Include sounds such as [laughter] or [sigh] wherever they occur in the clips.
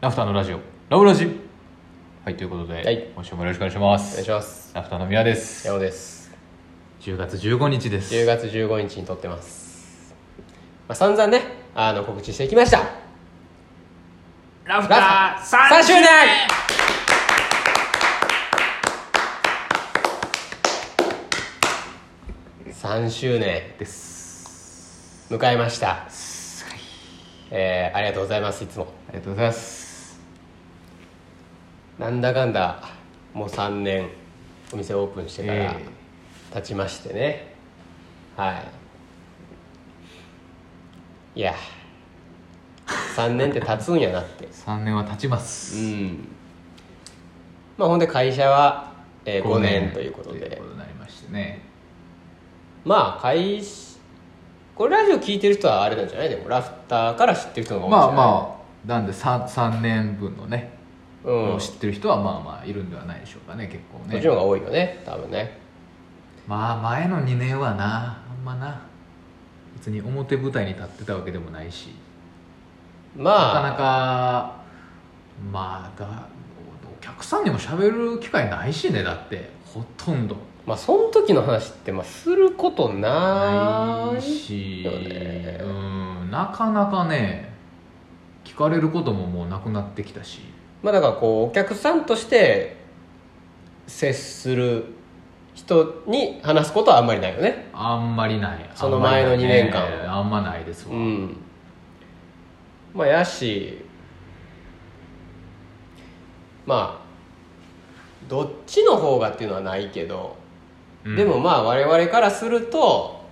ラフターのラジオ。ラブラジ。はいということで、はい。今週もよろしくお願いします。お願いします。ラフターの宮です。山尾です。10月15日です。10月15日に撮ってます、まあ、散々ねあの告知してきました。ラフター3 3周年。3周年です。迎えました。えー、ありがとうございますいつも。ありがとうございますなんだかんだもう3年お店オープンしてからえ経ちましてね、はい。いや。3年って経つんやなって。3年は経ちます。うん。まあほんで会社は、えー5年。ということというでことになりましてね。まあ会社これラジオ聞いてる人はあれなんじゃない？でもラフターから知ってる人がまあ多いんじゃない？まあなんで 3, 3年分のね、うん。知ってる人はまあまあいるんではないでしょうかね結構ね。こっちの方が多いよね多分ね。まあ前の2年はなあんまな。別に表舞台に立ってたわけでもないし。まあ。なかなかまあだお客さんにも喋る機会ないしねだって。ほとんど。まあその時の話ってまあすることなないいし、よねうん。なかなかね聞かれることももうなくなってきたしまあだからこうお客さんとして接する人に話すことはあんまりないよね。あんまりない。その前のあんまり二年間。ねあんまないです。わ、うん。まあやしまあどっちの方がっていうのはないけど、うん。でもまあ我々からすると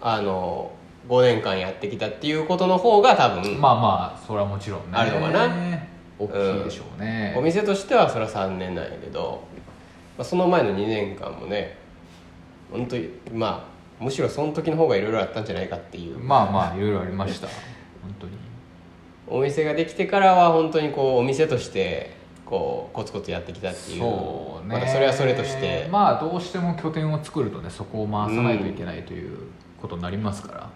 あの5年間やってきたっていうことの方が多分、まあまあそれはもちろんね。あるのかな大きいでしょうね、お店としてはそれは3年なんやけど、まあ、その前の2年間もね本当にまあむしろその時の方がいろいろあったんじゃないかっていう。まあまあいろいろありました。[laughs] 本当に。お店ができてからは本当にこうお店としてこうコツコツやってきたっていう。そうね。またそれはそれとして、まあどうしても拠点を作るとねそこを回さないといけないということになりますから、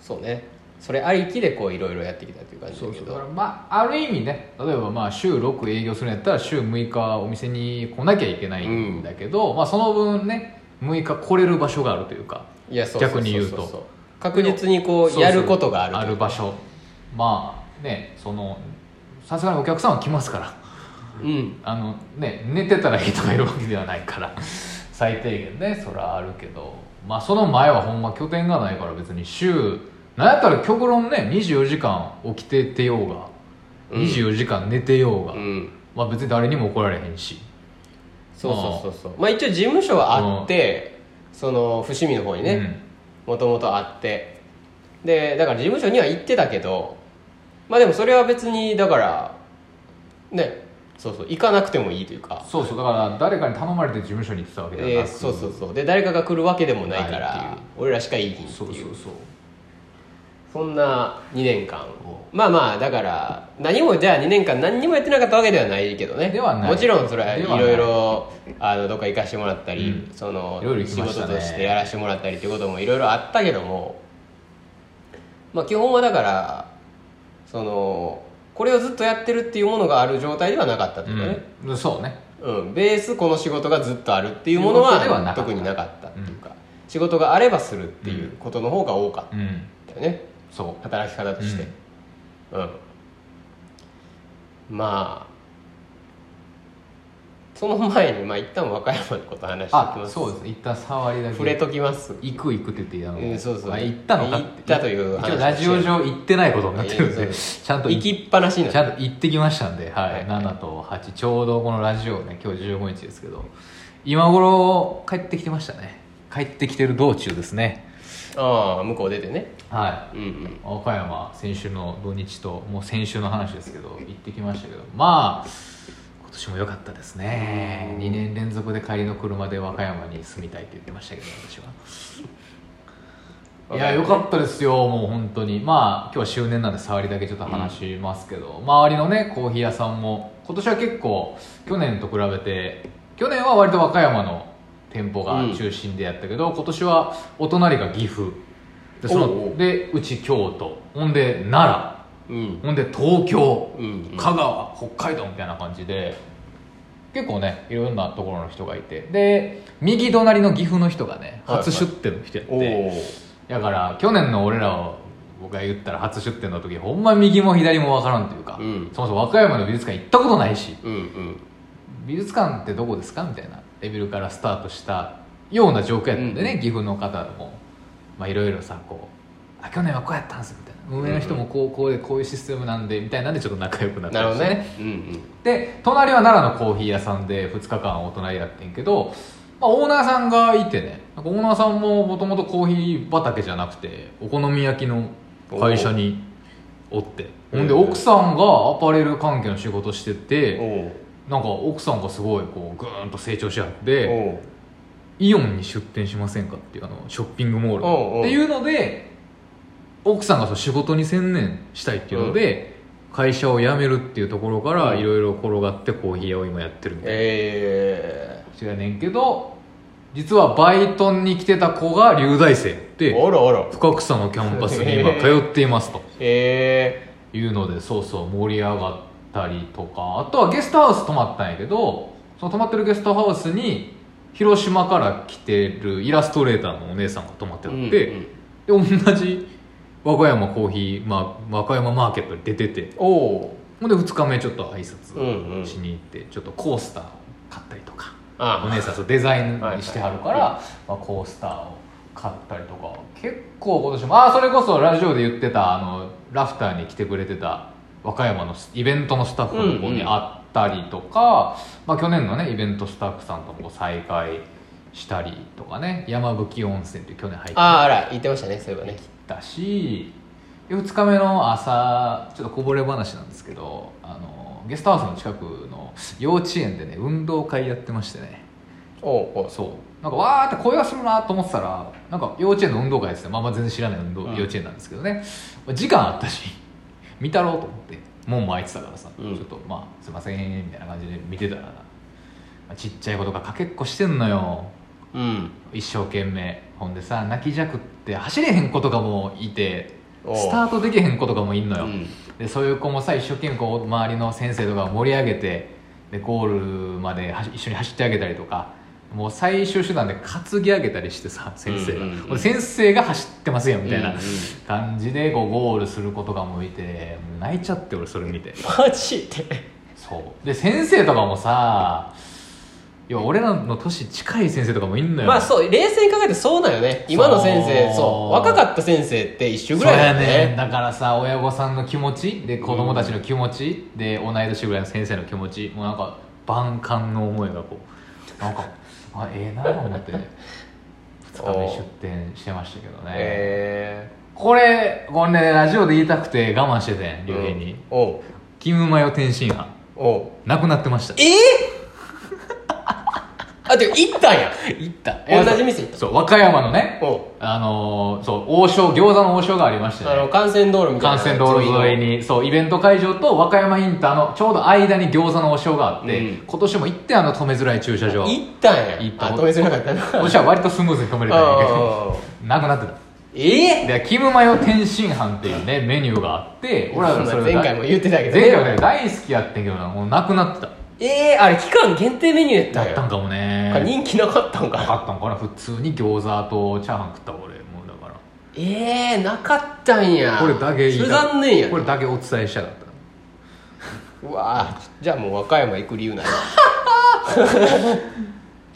そうねそれありきでこういろいろやってきたっていう感じだけど。そうそう。まあある意味ね例えばまあ週6営業するんやったら週6日お店に来なきゃいけないんだけど、まあその分ね6日来れる場所があるというか逆に言うと。確実にこうやることがあるある場所。まあねそのさすがにお客さんは来ますから。うん。あのね寝てたら人がいるわけではないから。最低限ねそれはあるけど。まあその前はほんま拠点がないから別に週なんやったら極論ね24時間起きててようが、うん。24時間寝てようが、うん。まあ別に誰にも怒られへんし。そうそうそうそう。まあ一応事務所はあって、その伏見の方にねもともとあって。でだから事務所には行ってたけどまあでもそれは別にだからねそうそう行かなくてもいいというか。うん、そうそうだから誰かに頼まれて事務所に行ってたわけではなく、えーそうそうそう。で誰かが来るわけでもないから俺らしかいいひんっていう。そうそうそうそんな2年間まあまあだから何もじゃあ2年間何にもやってなかったわけではないけどね。もちろんそれはい。ろいろあのどっか行かしてもらったり、うん。その仕事としてやらせてもらったりっていうこともいろいろあったけども。まあ基本はだからそのこれをずっとやってるっていうものがある状態ではなかったというかね、うん、そうね。うん、ベースこの仕事がずっとあるっていうものは特になかったっていうか、仕事があればするっていうことの方が多かっうんたよねそ働き方として。うん、まあその前にまあ一旦和歌山のこと話しておきあます。そうです一旦触りだけ。触れときます。行く行くって言ってあの、うんそうそう。あ行ったのか行ったという話。ラジオ上行ってないことになってるんで。ちゃんと行きっぱなしになちゃんと行ってきましたんで、はい。はい。7と8ちょうどこのラジオね今日15日ですけど。今頃帰ってきてましたね。帰ってきてる道中ですねああ向こう出てね。はうんうん。い岡山先週の土日ともう先週の話ですけど [laughs] 行ってきましたけど。まあ今年も良かったですね。2年連続で帰りの車で和歌山に住みたいって言ってましたけど私は。いや良かったですよもう本当に。まあ今日は周年なんで触りだけちょっと話しますけど、周りのねコーヒー屋さんも今年は結構去年と比べて去年は割と和歌山の店舗が中心でやったけど、今年はお隣が岐阜。でそのでうち京都。ほんで奈良。うん。ほんで東京、うんうん。香川。北海道みたいな感じで。結構ねいろんなところの人がいて。で右隣の岐阜の人がねはいはい。初出店の人やって、おおだから去年の俺らを僕が言ったら初出店の時ほんま右も左も分からんというか、うん。そもそも和歌山の美術館行ったことないし。うんうん。美術館ってどこですか？みたいなレベルからスタートしたような状況やったんでね、うん岐阜の方も。まあいろいろさこうあ去年はこうやったんですみたいな。運営の人もこうこうでこういうシステムなんでみたいなんでちょっと仲良くなったりしてね。うんうんで隣は奈良のコーヒー屋さんで2日間お隣やってんけど、まあ、オーナーさんがいてねなんかオーナーさんももともとコーヒー畑じゃなくてお好み焼きの会社におって。おほんで奥さんがアパレル関係の仕事しててなんか奥さんがすごいこうグーンと成長しはっおてう。イオンに出店しませんかっていうあのショッピングモールっていうので奥さんがそう仕事に専念したいっていうので、会社を辞めるっていうところからうん。いろいろ転がってコーヒー屋を今やってるみたいな。え違うねんけど実はバイトに来てた子が留大生えであらあら。深草のキャンパスに今通っていますと。[laughs] えいうのでそうそう盛り上がったりとかあとはゲストハウス泊まったんやけどその泊まってるゲストハウスに広島から来てるイラストレーターのお姉さんが泊まってあえって、うんうん。で同じ和歌山コーヒー、まあ、和歌山マーケットに出てて。おおほんで2日目ちょっと挨拶うんうん。しに行ってちょっとコースター買ったりとかおあ。姉さんそうデザインはいしてはるから、まあ、コースターを買ったりとか結構今年もああそれこそラジオで言ってたあのラフターに来てくれてた和歌山のイベントのスタッフの子に会ったりとか、まあ、去年のねイベントスタッフさんとも再会したりとかね山吹温泉って去年入ってああら言ってましたねそういえばね。たし2日目の朝ちょっとこぼれ話なんですけどあのゲストハウスの近くの幼稚園でね運動会やってましてね。おうおう。そう。なんかわーって声がするなと思ってたらなんか幼稚園の運動会ですねまあまあ全然知らない運動、うん。幼稚園なんですけどね。まあ時間あったし見たろうと思って門も開いてたからさ、うん。ちょっとまあすいませんみたいな感じで見てたらな、まあちっちゃい子とかかけっこしてんのよ。うん。一生懸命。ほんでさ泣きじゃくって走れへん子とかもいてスタートできへん子とかもいんのよ、うん。でそういう子もさ一生懸命こう周りの先生とかを盛り上げてでゴールまで一緒に走ってあげたりとかもう最終手段で担ぎ上げたりしてさ先生が、うんうんうん。先生が。走ってますよみたいなうんうん感じでこうゴールする子とかもいて泣いちゃって俺それ見て。マジで？そう。で先生とかもさ要は俺らの年近い先生とかもいんのよ。まあそう冷静に考えてそうだよね。今の先生そう。若かった先生って一緒ぐらいだよやねねだからさ親御さんの気持ちで子供たちの気持ち、で同い年ぐらいの先生の気持ちもうなんか万感の思いがこう。なんかあええなと思って。2日目出店してましたけどね、へこれこれねラジオで言いたくて我慢しててんえ竜兵に、おう。キムマヨ天津飯。おう。なくなってました。ええあてか行ったんや。行った。同じ店行った。そう和歌山のねおう。あのーそう王将餃子の王将がありましてね。あの幹線道路みたいな。幹線道路沿いにそうイベント会場と和歌山インターのちょうど間に餃子の王将があって、うん。今年も行ってあの止めづらい駐車場。行ったんや。行った。あ止めづらかったな。今年は割とスムーズに止めれたんやけど。[laughs] あなくなってた。ええでキムマヨ天津飯っていうねメニューがあって俺らそれ前回も言ってたけどね。前回はね大好きやってんけどなもうなくなってたええあれ期間限定メニューやっただったんかもね。人気なかったんか。なかったんかな。普通に餃子とチャーハン食ったわ俺。もうだから。ええなかったんや。これだけ言いそれた残念やね。これだけお伝えしたかった。うわじゃあもう和歌山行く理由ない。[laughs]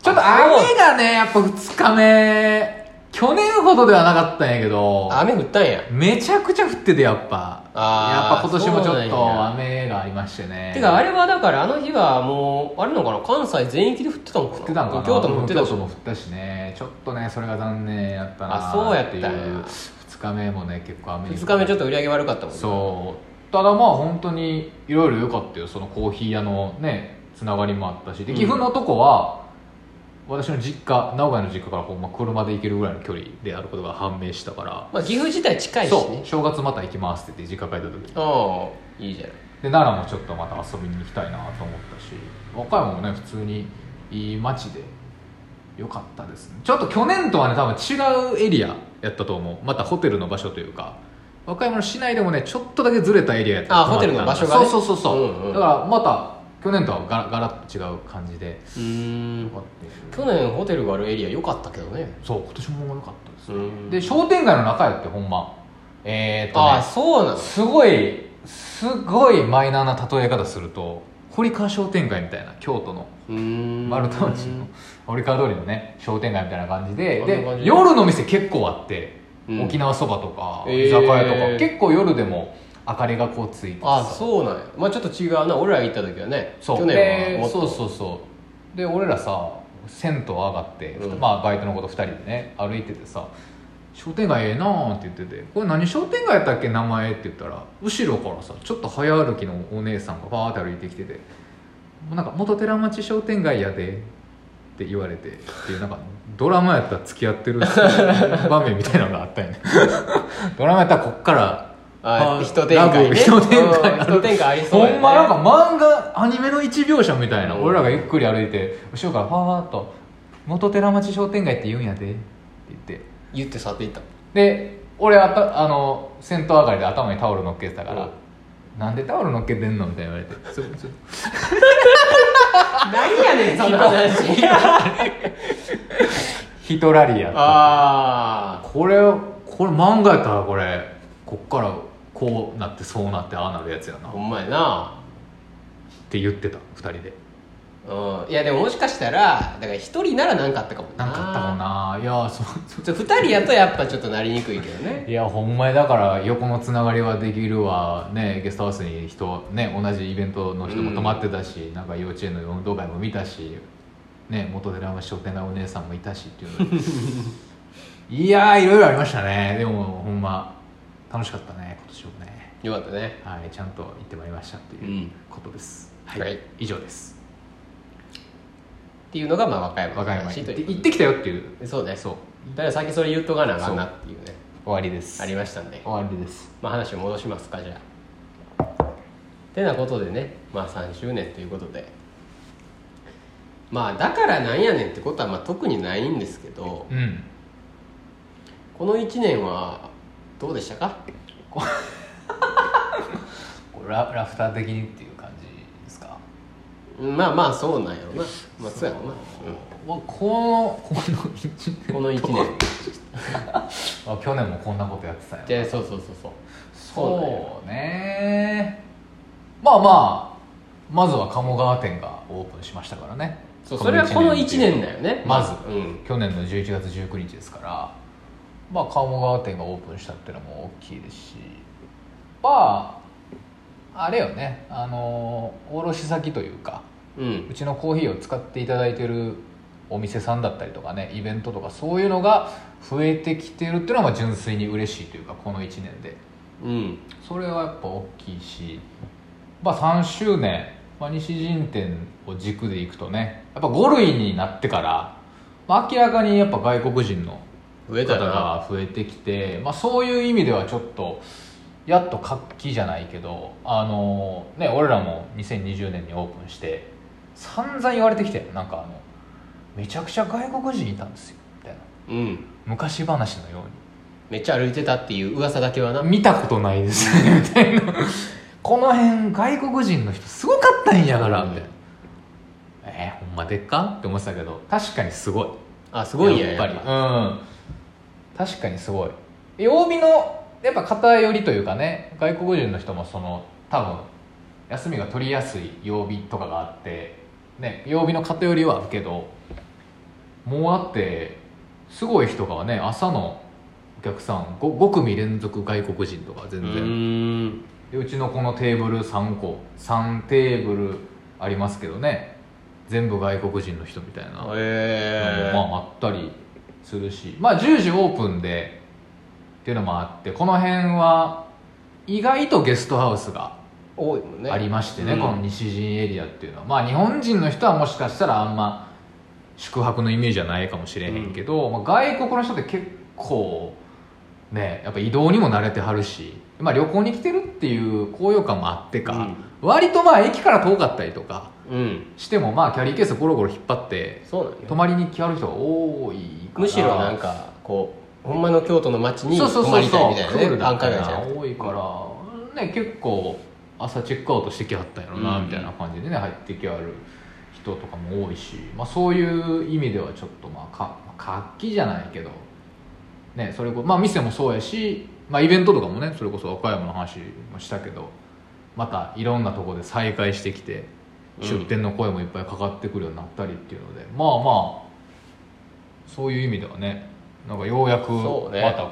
ちょっと雨がねやっぱ2日目去年ほどではなかったんやけど雨降ったんや。めちゃくちゃ降っててやっぱ。あーやっぱ今年もちょっとや。雨がありましてね。てかあれはだからあの日はもうあれなのかな？関西全域で降ってたのかな？降ってたんかな？京都も降ってたし。京都も降ったしね。ちょっとねそれが残念やったなあそうやっていう2日目もね結構雨に2日目ちょっと売り上げ悪かったもんね。そう。ただまあ本当にいろいろ良かったよ。そのコーヒー屋のねつながりもあったし。でうん岐阜のとこは、私の実家名古屋の実家からほんま車で行けるぐらいの距離であることが判明したから、まあ岐阜自体近いしそうね正月また行きますって言って実家帰った時ああいいじゃないで奈良もちょっとまた遊びに行きたいなと思ったし和歌山もね普通にいい街で良かったですね。ちょっと去年とはね多分違うエリアやったと思う。またホテルの場所というか和歌山の市内でもねちょっとだけずれたエリアやったあホテルの場所がね。そうそうそうそう、うんうん。だからまた去年とはガラガラッと違う感じでうん。去年ホテルがあるエリア良かったけどね。そう今年も良かったです、うん。で商店街の中やってほんま。えー、っとああねそうなのすごいすごいマイナーな例え方すると堀川商店街みたいな京都のうん。丸太町の堀川通りのね商店街みたいな感じでで夜の店結構あって、うん。沖縄そばとかえー。居酒屋とか、結構夜でも明かりがこうついててあさそうなんや。まあちょっと違うな。俺ら行った時はねそう。去年はもっと。でそうそうそう。で俺らさ銭湯上がって、うん。まあバイトのこと2人でね歩いててさ商店街ええなーって言ってて「これ何商店街やったっけ名前」って言ったら後ろからさちょっと早歩きのお姉さんがバーって歩いてきてて「なんか元寺町商店街やで」って言われてっていうなんかドラマやったら付き合ってる [laughs] 場面みたいなのがあったよね。ドラマやったらこっからああ人展開人展開。うん人展開ありそうほんまなんか漫画アニメの一描写みたいな、うん。俺らがゆっくり歩いて後ろからファーっと「元寺町商店街って言うんやで」って言って。言って去っていった。で俺あたあの先頭上がりで頭にタオル乗っけてたから「うん。なんでタオル乗っけてんの?」みたいな言われて「そそ [laughs] 何やねんその話。ヒトラリア」あこれこれ漫画やったらこれ。こっからこうなってそうなってああなるやつやな。っあほんまやな。て言ってた2人で。うん。いやでももしかしたらだから一人なら何かあったかもな。なんかあったかもな。いやそうそうちょ二人やとやっぱちょっとなりにくいけどね。いやほんまにだから横のつながりはできるわ。ねゲストハウスに人ね同じイベントの人も泊まってたし、なんか幼稚園の運動会も見たしね元寺山商店街お姉さんもいたしっていうの。で [laughs] いやーいろいろありましたね。でもほんま楽しかったねよかったね。はいちゃんと行ってまいりましたっていうことです、はい、はい以上です。っていうのがまあ和歌山の和歌山行ってきたよっていう。そうね。そう。だから先それ言うとかなあかんなっていうね。終わりです。ありましたんで。終わりです。まあ話を戻しますかじゃあ。てなことでね。まあ3周年ということで。まあだからなんやねんってことはまあ特にないんですけど。うん。この1年はどうでしたか？[laughs] ララフター的にっていう感じですか？まあまあそうなんやろな。まあそうやろな、まあこのこの一うん、この1年。[laughs] あ去年もこんなことやってたよ。でそうそうそうそう。そうね。まあまあまずは鴨川店がオープンしましたからね。そうそれはこの1っていう年だよねまず。うん。去年の11月19日ですから。まあ鴨川店がオープンしたっていうのも大きいですし。まああれよね。あの卸先というかうん。うちのコーヒーを使っていただいてるお店さんだったりとかねイベントとかそういうのが増えてきてるっていうのはまあ純粋に嬉しいというかこの1年で。うん。それはやっぱ大きいし、まあ、3周年、まあ、西陣店を軸でいくとねやっぱ5類になってから、まあ、明らかにやっぱ外国人の方が増えてきて、まあ、そういう意味ではちょっとやっと活気じゃないけどあのね俺らも2020年にオープンして散々言われてきたよなんかあのめちゃくちゃ外国人いたんですよみたいな。うん。昔話のように。めっちゃ歩いてたっていう噂だけはな。見たことないですねみたいな。この辺外国人の人すごかったんやからみたいな、えー、ほんまでっか？って思ってたけど確かにすごい。あすごいんややっぱり。やうん。確かにすごい。曜日のやっぱ偏りというかね外国人の人もその多分休みが取りやすい曜日とかがあってね曜日の偏りはあるけどもうだってすごい人がね朝のお客さん 5, 5組連続外国人とか全う然、うちのこのテーブル3個。3テーブルありますけどね全部外国人の人みたいなえまああったりするし。まあ10時オープンでっていうのもあってこの辺は意外とゲストハウスが多いもんね。ありましてねうん。この西陣エリアっていうのは。まあ日本人の人はもしかしたらあんま宿泊のイメージはないかもしれへんけど、まあ、外国の人って結構ねやっぱ移動にも慣れてはるし、まあ、旅行に来てるっていう高揚感もあってか、割とまあ駅から遠かったりとかうん。してもまあキャリーケースゴロゴロ引っ張ってそう泊まりに来はる人が多いからむしろなんかこうほんまの京都の街にそうそう泊まりたいそうそうみたいなね繁華街じゃなくて多いからね結構朝チェックアウトしてきはったんやろな、うん。みたいな感じでね入ってきはる人とかも多いし、まあ、そういう意味ではちょっとまあか活気じゃないけどねそれこまあ店もそうやし、まあ、イベントとかもねそれこそ岡山の話もしたけどまたいろんなところで再開してきて出店の声もいっぱいかかってくるようになったりっていうので、まあまあそういう意味ではねなんかようやくそうね。また。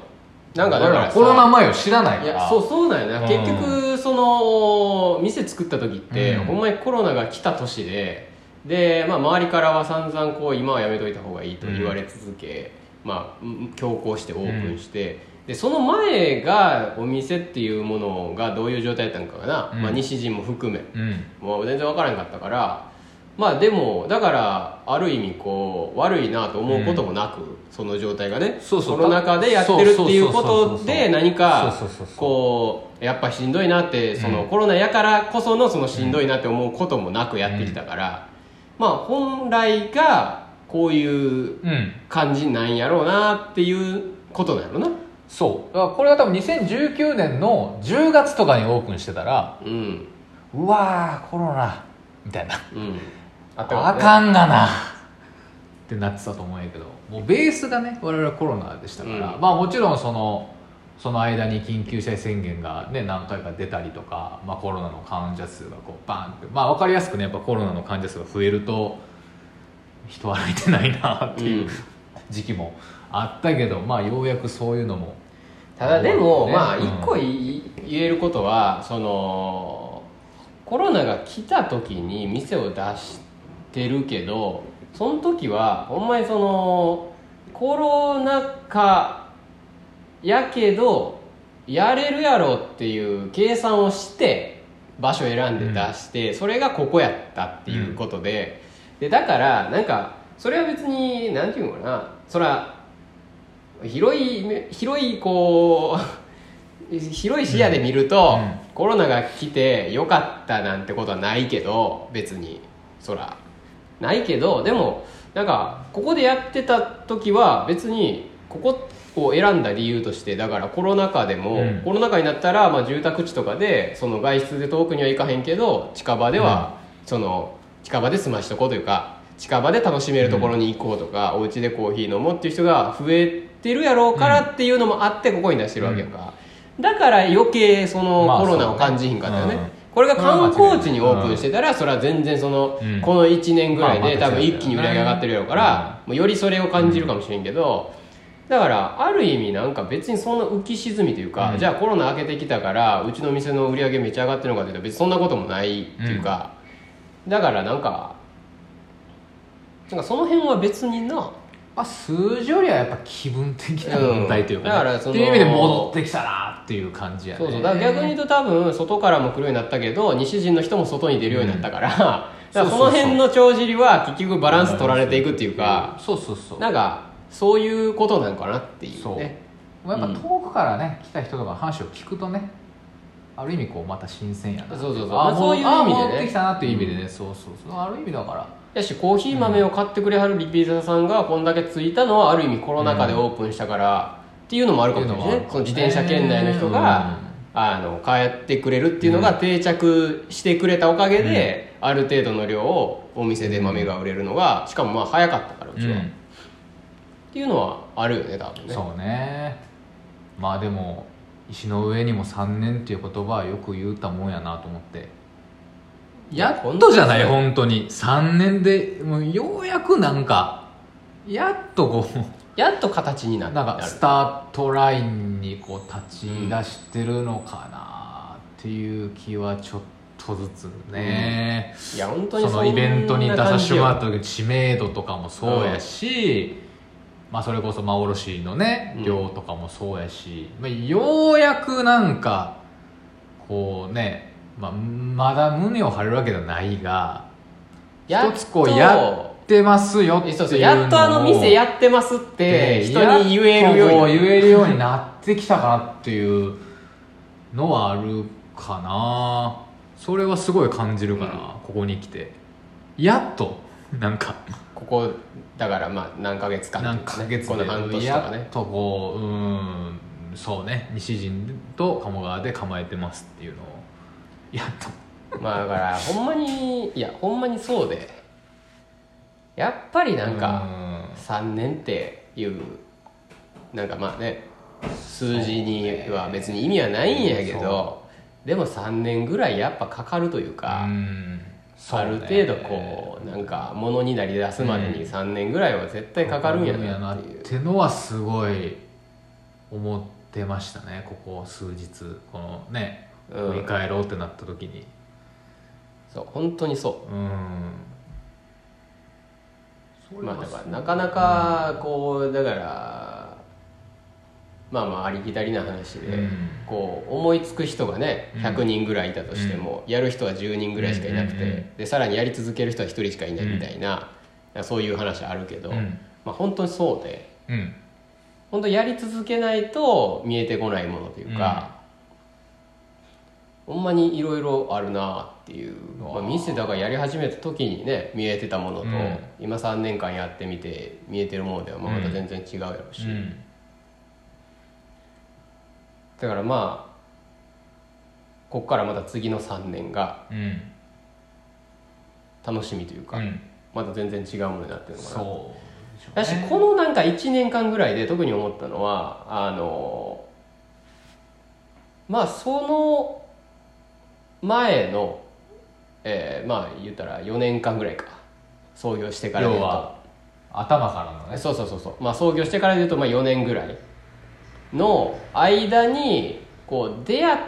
なんかだからさコロナ前を知らないから。いやそうそうなんやな、うん。結局その店作った時って、うん。ほんまにコロナが来た年でで、まあ、周りからは散々こう今はやめといた方がいいと言われ続け、まあうん強行してオープンして、でその前がお店っていうものがどういう状態だったのかがな、うん。まあ、西陣も含め。うん。もう全然分からなかったからまあでもだからある意味こう悪いなと思うこともなく、その状態がねそナ禍でやってるっていうことで何かこうやっぱしんどいなってその、うんコロナやからこそのそのしんどいなって思うこともなくやってきたから、まあ本来がこういううん感じなんやろうなっていうことなのな。そう。だからこれが多分2019年の10月とかにオープンしてたらうん。うわーコロナみたいな。うんああかんがな。ってなってたと思うんやけど。もうベースがね我々はコロナでしたから、うん。まあもちろんそのその間に緊急事態宣言がね何回か出たりとか、まあ、コロナの患者数がこうバーンって。まあ分かりやすくねやっぱコロナの患者数が増えると人歩いてないなっていううん。時期もあったけど、まあようやくそういうのも。ただでも、ね。まあうん。一個言い言えることはそのコロナが来た時に店を出してるけどその時はほんまにそのコロナ禍やけどやれるやろっていう計算をして場所選んで出して、それがここやったっていうことで,、でだからなんかそれは別になんていうのかなそら広い広いこう [laughs] 広い視野で見ると、うん。コロナが来てよかったなんてことはないけど別にそらないけどでもなんかここでやってた時は別にここを選んだ理由としてだからコロナ禍でも、うん。コロナ禍になったら、まあ、住宅地とかでその外出で遠くには行かへんけど近場では、その近場で済ましとこうというか近場で楽しめるところに行こうとか、お家でコーヒー飲もうっていう人が増えてるやろうからっていうのもあってここに出してるわけやんか、だから余計そのまあコロナを感じひんかったよね,、そうねこれが観光地にオープンしてたら、それは全然その、うん。この1年ぐらいで多分一気に売り上げ上がってるやろうから、もうよりそれを感じるかもしれんけど、だからある意味なんか別にそんな浮き沈みというか、うん。じゃあコロナ明けてきたからうちの店の売り上げめっちゃ上がってるのかというと別にそんなこともないっていうか、だからなんかなんかその辺は別になまあ、数字よりはやっぱ気分的な問題というか,、ね。うん。だからそのっていう意味で戻ってきたなっていう感じやね。そうそう。だから逆に言うと多分外からも来るようになったけど西陣の人も外に出るようになったから,、だからその辺の帳尻は結局バランス取られていくっていうか、そうそうそう。なんかそういうことなのかなっていうそう。ねやっぱ遠くからね、来た人とかの話を聞くとねある意味こうまた新鮮やなそうそうそう。あまあそういう意味でね。あ戻ってきたなっていう意味でね、そうそうそう。ある意味だからやしコーヒー豆を買ってくれはるリピーターさんがこんだけついたのはある意味コロナ禍でオープンしたからっていうのもあるかもしれないその自転車圏内の人が、あの帰ってくれるっていうのが定着してくれたおかげで、ある程度の量をお店で豆が売れるのがしかもまあ早かったからうちは、うん。っていうのはあるよね多分ね。そうね。まあでも石の上にも3年っていう言葉はよく言うたもんやなと思ってやっとじゃない本本当に。3年でもうようやくなんかやっとこうやっと形になってなんかスタートラインにこう立ち出してるのかなっていう気はちょっとずつね、いや本当にそのイベントに出させてもらった時時知名度とかもそうやし、まあ、それこそ幻のねうん。量とかもそうやし、まあ、ようやくなんかこうね、まあ、まだ胸を張れるわけではないがやっと一つこうやってますよっていうのをそうそうやっとあの店やってますって人に言えるように。言えるようになってきたかなっていうのはあるかな。それはすごい感じるかな、ここに来て。やっとなんか。ここだからまあ何ヶ月間何っていうかヶ月この半年とやかね。っとこううんそうね。西陣と鴨川で構えてますっていうのをやっと。まあだからほんまにいやほんまにそうで。やっぱりなんか3年っていうなんかまあね数字には別に意味はないんやけどでも3年ぐらいやっぱかかるといううか、んある程度こうなんかものになりだすまでに3年ぐらいは絶対かかるんやなっていう。ってのはすごい思ってましたねここ数日。このねうん振り返ろうってなった時に。そう本当にそう。ん。うまあだからなかなかこうだからまあまあありきたりな話で、うん。こう思いつく人がねうん。100人ぐらいいたとしても、やる人は10人ぐらいしかいなくて、うんうんうん。でさらにやり続ける人は1人しかいないみたいな、そういう話あるけど、うん。まあ本当にそうでうん。本当やり続けないと見えてこないものというか、ほんまにいろいろあるなっていう、まあ、店だからやり始めた時にね見えてたものと、うん。今3年間やってみて見えてるものではまた全然違うやろうし、うん。だからまあこっからまた次の3年がうん。楽しみというか、うん。また全然違うものになってるのかなそうでしね。このなんか1年間ぐらいで特に思ったのはあのまあその前の、えーまあ言ったら4年間ぐらいか。創業してからで言うと。頭からのね。そうそうそうそう。まあ創業してからで言うとまあ4年ぐらいの間にこう出会っ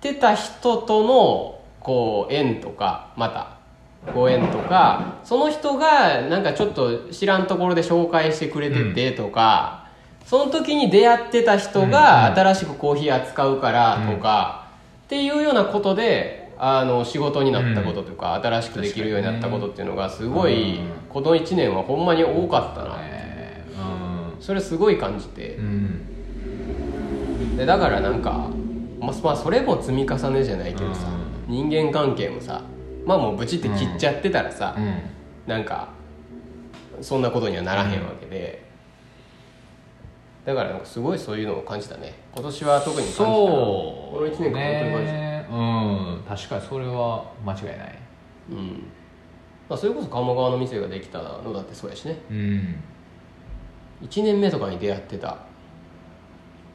てた人とのこう縁とかまたご縁とかその人がなんかちょっと知らんところで紹介してくれててとか、その時に出会ってた人が新しくコーヒー扱うからとか、っていうようなことであの仕事になったこととか、新しくできるようになったことっていうのがすごい、うん。この1年はほんまに多かったな、ね。それすごい感じて。うん。うんでだからなんか、まあ、まあそれも積み重ねじゃないけどさ、人間関係もさまあもうブチって切っちゃってたらさ、うん。なんかそんなことにはならへんわけで、だからなんかすごいそういうのを感じたね今年は特に感じた。なそう。この1年間うん。確かにそれは間違いない。うん。まあ、それこそ鴨川の店ができたのだってそうやしね。うん。1年目とかに出会ってた。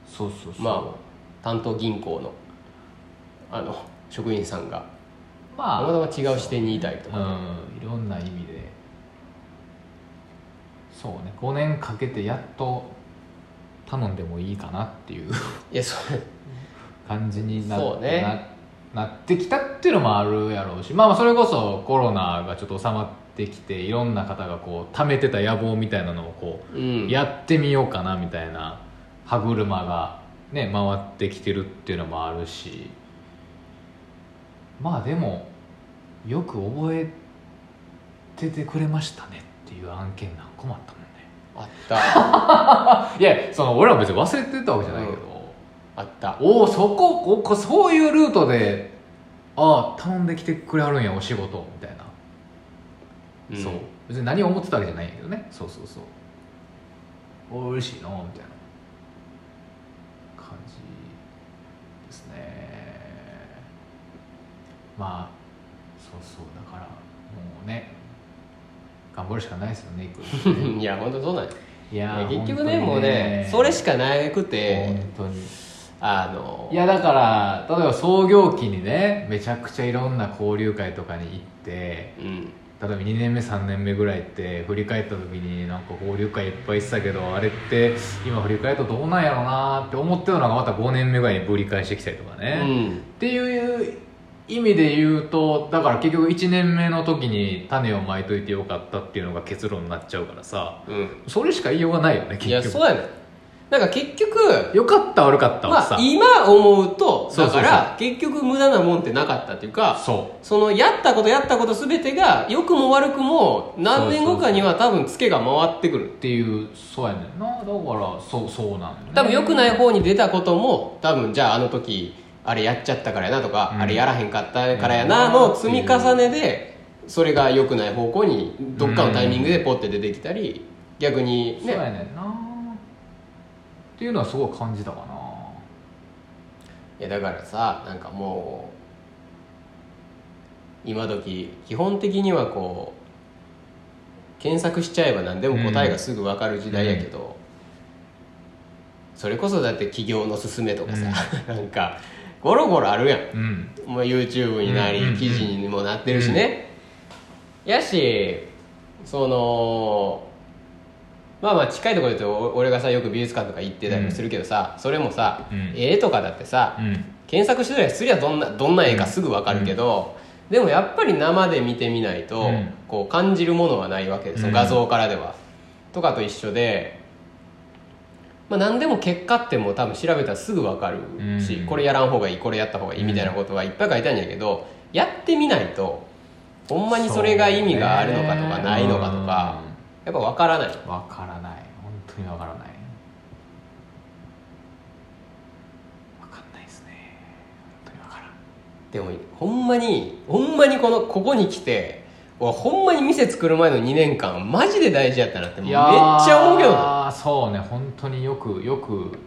そうそうそう。まあ担当銀行のあの職員さんが。たままたま違う視点にいたりとか、うん。いろんな意味で。そうね。5年かけてやっと頼んでもいいかなっていういやそれ感じにな,、そうね。ななってきたっていうのもあるやろうしまあまあそれこそコロナがちょっと収まってきていろんな方がこう溜めてた野望みたいなのをこううん。やってみようかなみたいな歯車がね回ってきてるっていうのもあるしまあでもよく覚えててくれましたねっていう案件何個もあったもんねあった。[laughs] いやその俺は別に忘れてたわけじゃないけど、あった。おおそこおこそういうルートでああ頼んできてくれはるんやお仕事みたいな、うん。そう。別に何を思ってたわけじゃないんやけどね。そうそうそう。お嬉しいなみたいな。感じですね。まあそうそう。だからもうね頑張るしかないですよね行く [laughs] いや本当そうなんやいやー結局ね。本当にもうねそれしかなくて本当に。あのいやだから例えば創業期にねめちゃくちゃいろんな交流会とかに行ってうん。例えば2年目3年目ぐらいって振り返った時になんか交流会いっぱいしてたけどあれって今振り返るとどうなんやろうなって思ってたのがまた5年目ぐらいにぶり返してきたりとかね、うん。っていう意味で言うとだから結局1年目の時に種をまいといてよかったっていうのが結論になっちゃうからさ。うん。それしか言いようがないよねいや結局。そうやねん。なんか結局よかった悪かったはさ、まあ今思うとだから結局無駄なもんってなかったっていうかそう。そのやったことやったこと全てが良くも悪くも何年後かには多分ツケが回ってくるっていう。そうやねんな。だからそうそうなんだよね。多分良くない方に出たことも多分じゃああの時あれやっちゃったからやなとか、うん。あれやらへんかったからやな。の積み重ねでそれが良くない方向にどっかのタイミングでポッて出てきたり、逆にそうやねねんな。っていうのはすごい感じたかな。いやだからさなんかもう今時基本的にはこう検索しちゃえば何でも答えがすぐ分かる時代やけど、それこそだって企業の勧めとかさ、[laughs] なんかゴロゴロあるやん。うん。まあ、YouTube になり、記事にもなってるしね、やしそのまあまあ近いところで言うとお俺がさよく美術館とか行ってたりもするけどさ、それもさ、うん。絵とかだってさ、うん。検索してたりすりゃどんなどんな絵かすぐ分かるけど、でもやっぱり生で見てみないと、うん。こう感じるものはないわけです、うん。画像からでは。とかと一緒で、まあ、何でも結果ってもう多分調べたらすぐ分かるし、うん。これやらん方がいいこれやった方がいいみたいなことはいっぱい書いてあるん。やけどやってみないとほんまにそれが意味があるのかとかないのかとか、やっぱ分からない。うんわからない。本当にわからない。わかんないですね。本当にわからん。でもほんまにほんまにこのここに来てうわほんまに店作る前の2年間マジで大事やったなってめっちゃ思うけどな。なそうね本当によくよく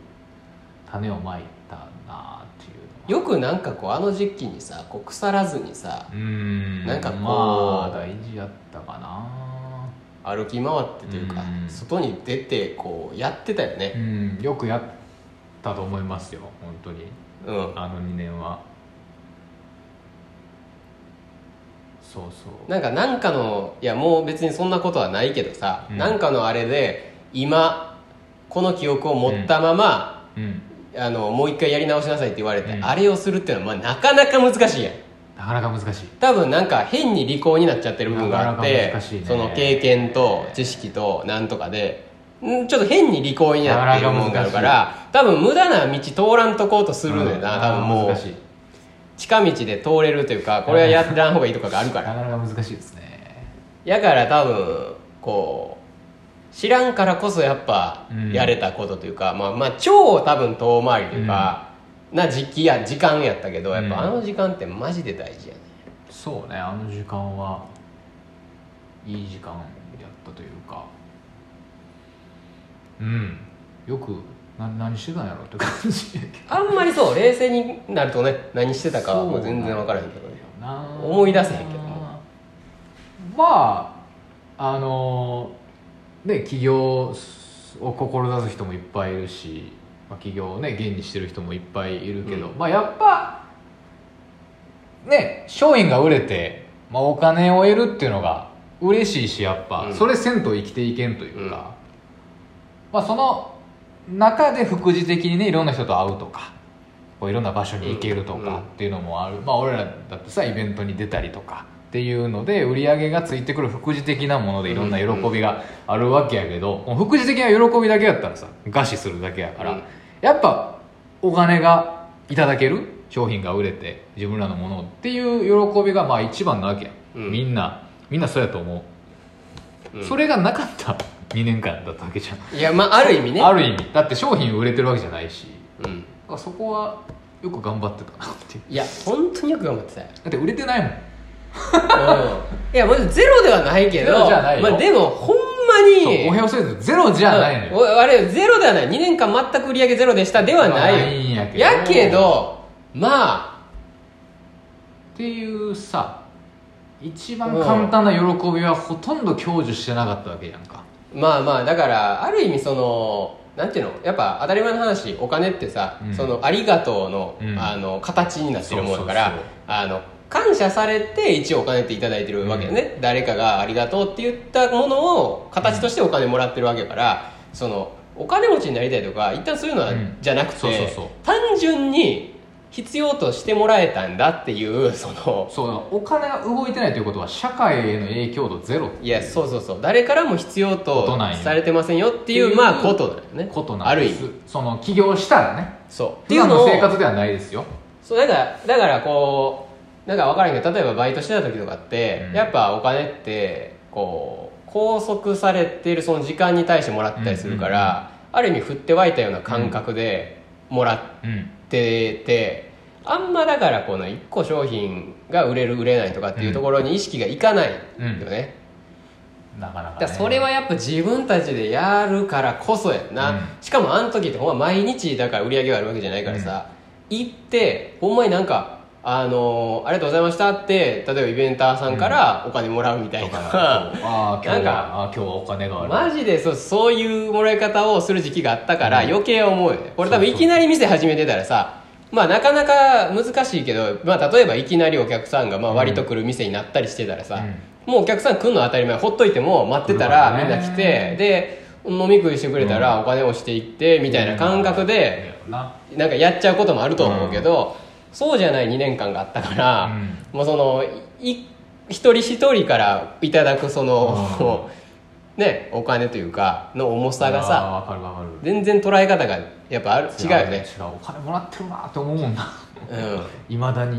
種をまいたなっていうよくなんかこうあの時期にさこう腐らずにさのうんなんかこうまあ大事やったかな。歩き回ってというかうん。外に出てこうやってたようねんよくやったと思いますよ本当に。うん。あの2年はそうそう。なんかなんかのいやもう別にそんなことはないけどさ、うん。なんかのあれで今この記憶を持ったまま、うん。あのもう一回やり直しなさいって言われて、うん。あれをするっていうのはまあなかなか難しいやん。なかなか難しい。多分なんか変に利口になっちゃってる部分があっなかてなか難しいね。その経験と知識となんとかでんちょっと変に利口になっている部分があるから多分無駄な道通らんとこうとするのよな、うん。多分もう。難しい近道で通れるというかこれはやらん方がいいとかがあるから。なかなか難しいですね。やから多分こう知らんからこそやっぱうん。やれたことというか、まあまあ超多分遠回りというか、な時期や時間やったけどやっぱあの時間ってマジで大事やね、そうねあの時間はいい時間やったというか。うん。よくな何してたんやろって感じやけど。あんまりそう冷静になるとね何してたかはもう全然分からへんけどね。な思い出せへんけども。まああのね起業を志す人もいっぱいいるし、まあ、起業をね現にしてる人もいっぱいいるけど、うん。まあやっぱね商品が売れて、まあ、お金を得るっていうのが嬉しいしやっぱ、うん。それせんと生きていけんというか、まあその中で副次的にねいろんな人と会うとかこういろんな場所に行けるとうん。かっていうのもある、まあ俺らだってさイベントに出たりとかっていうので売り上げがついてくる副次的なものでいろんな喜びがあるわけやけど、もう副次的な喜びだけやったらさ餓死するだけやから、うん。やっぱお金がいただける？商品が売れて自分らのものをっていう喜びがまあ一番なわけや、うん。みんなみんなそうやと思う、うん。それがなかった2年間だったわけじゃん。いやまあある意味ね。ある意味。だって商品売れてるわけじゃないし。うん。そこはよく頑張ってたなっていう。いや本当によく頑張ってたよ、だって売れてないもん。うん、いやもちろんゼロではないけどゼロじゃないよ。まあ、でもほんまにお部屋をせずゼロじゃないのよ、うん。あれゼロではない。2年間全く売り上げゼロでしたではないよ。やけどまあっていうさ一番簡単な喜びはほとんど享受してなかったわけやんかまあまあだからある意味そのなんていうの？やっぱ当たり前の話お金ってさ、うん。そのありがとうの,、うん。あの形になってるものだからそうそうそう。あの感謝されて一応お金っていただいてるわけよね、誰かがありがとうって言ったものを形としてお金もらってるわけだから、そのお金持ちになりたいとか一旦そういうのはうん。じゃなくて、そうそうそう。単純に必要としてもらえたんだっていうそのそうお金が動いてないということは社会への影響度ゼロいやそうそうそう。誰からも必要ことされてませんよっていうまあことだよね。ことなんです。ある意味。その起業したらね。そう。って普いうの生活ではないですよ。そうだからだからこうなんか分からんけど例えばバイトしてた時とかって、うん。やっぱお金ってこう拘束されているその時間に対してもらったりするから、ある意味振って湧いたような感覚でもらっうんてて、あんまだからこの1個商品が売れる売れないとかっていうところに意識がいかないよね、なかなか、ね、だからそれはやっぱ自分たちでやるからこそやんな、うん。しかもあの時ってほんま毎日だから売り上げがあるわけじゃないからさ、行ってほんまになんかあのーありがとうございましたって例えばイベンターさんからお金もらうみたいな、[laughs] ああ今日なんかは今日はお金がある。マジでそうそういうもらい方をする時期があったからうん。余計思うよね。これ多分いきなり店始めてたらさまあなかなか難しいけど、まあ、例えばいきなりお客さんがまあ割と来る店になったりしてたらさ、もうお客さん来るのは当たり前ほっといても待ってたらみんな来てで飲み食いしてくれたらお金をしていってみたいな感覚でな。なんかやっちゃうこともあると思うけど、そうじゃない2年間があったから、うん。もうそのい一人一人からいただくその、[laughs] ねお金というかの重さがさ全然捉え方がやっぱある。違うよね。違う。お金もらってるなって思うもんなうん。[laughs] いまだに。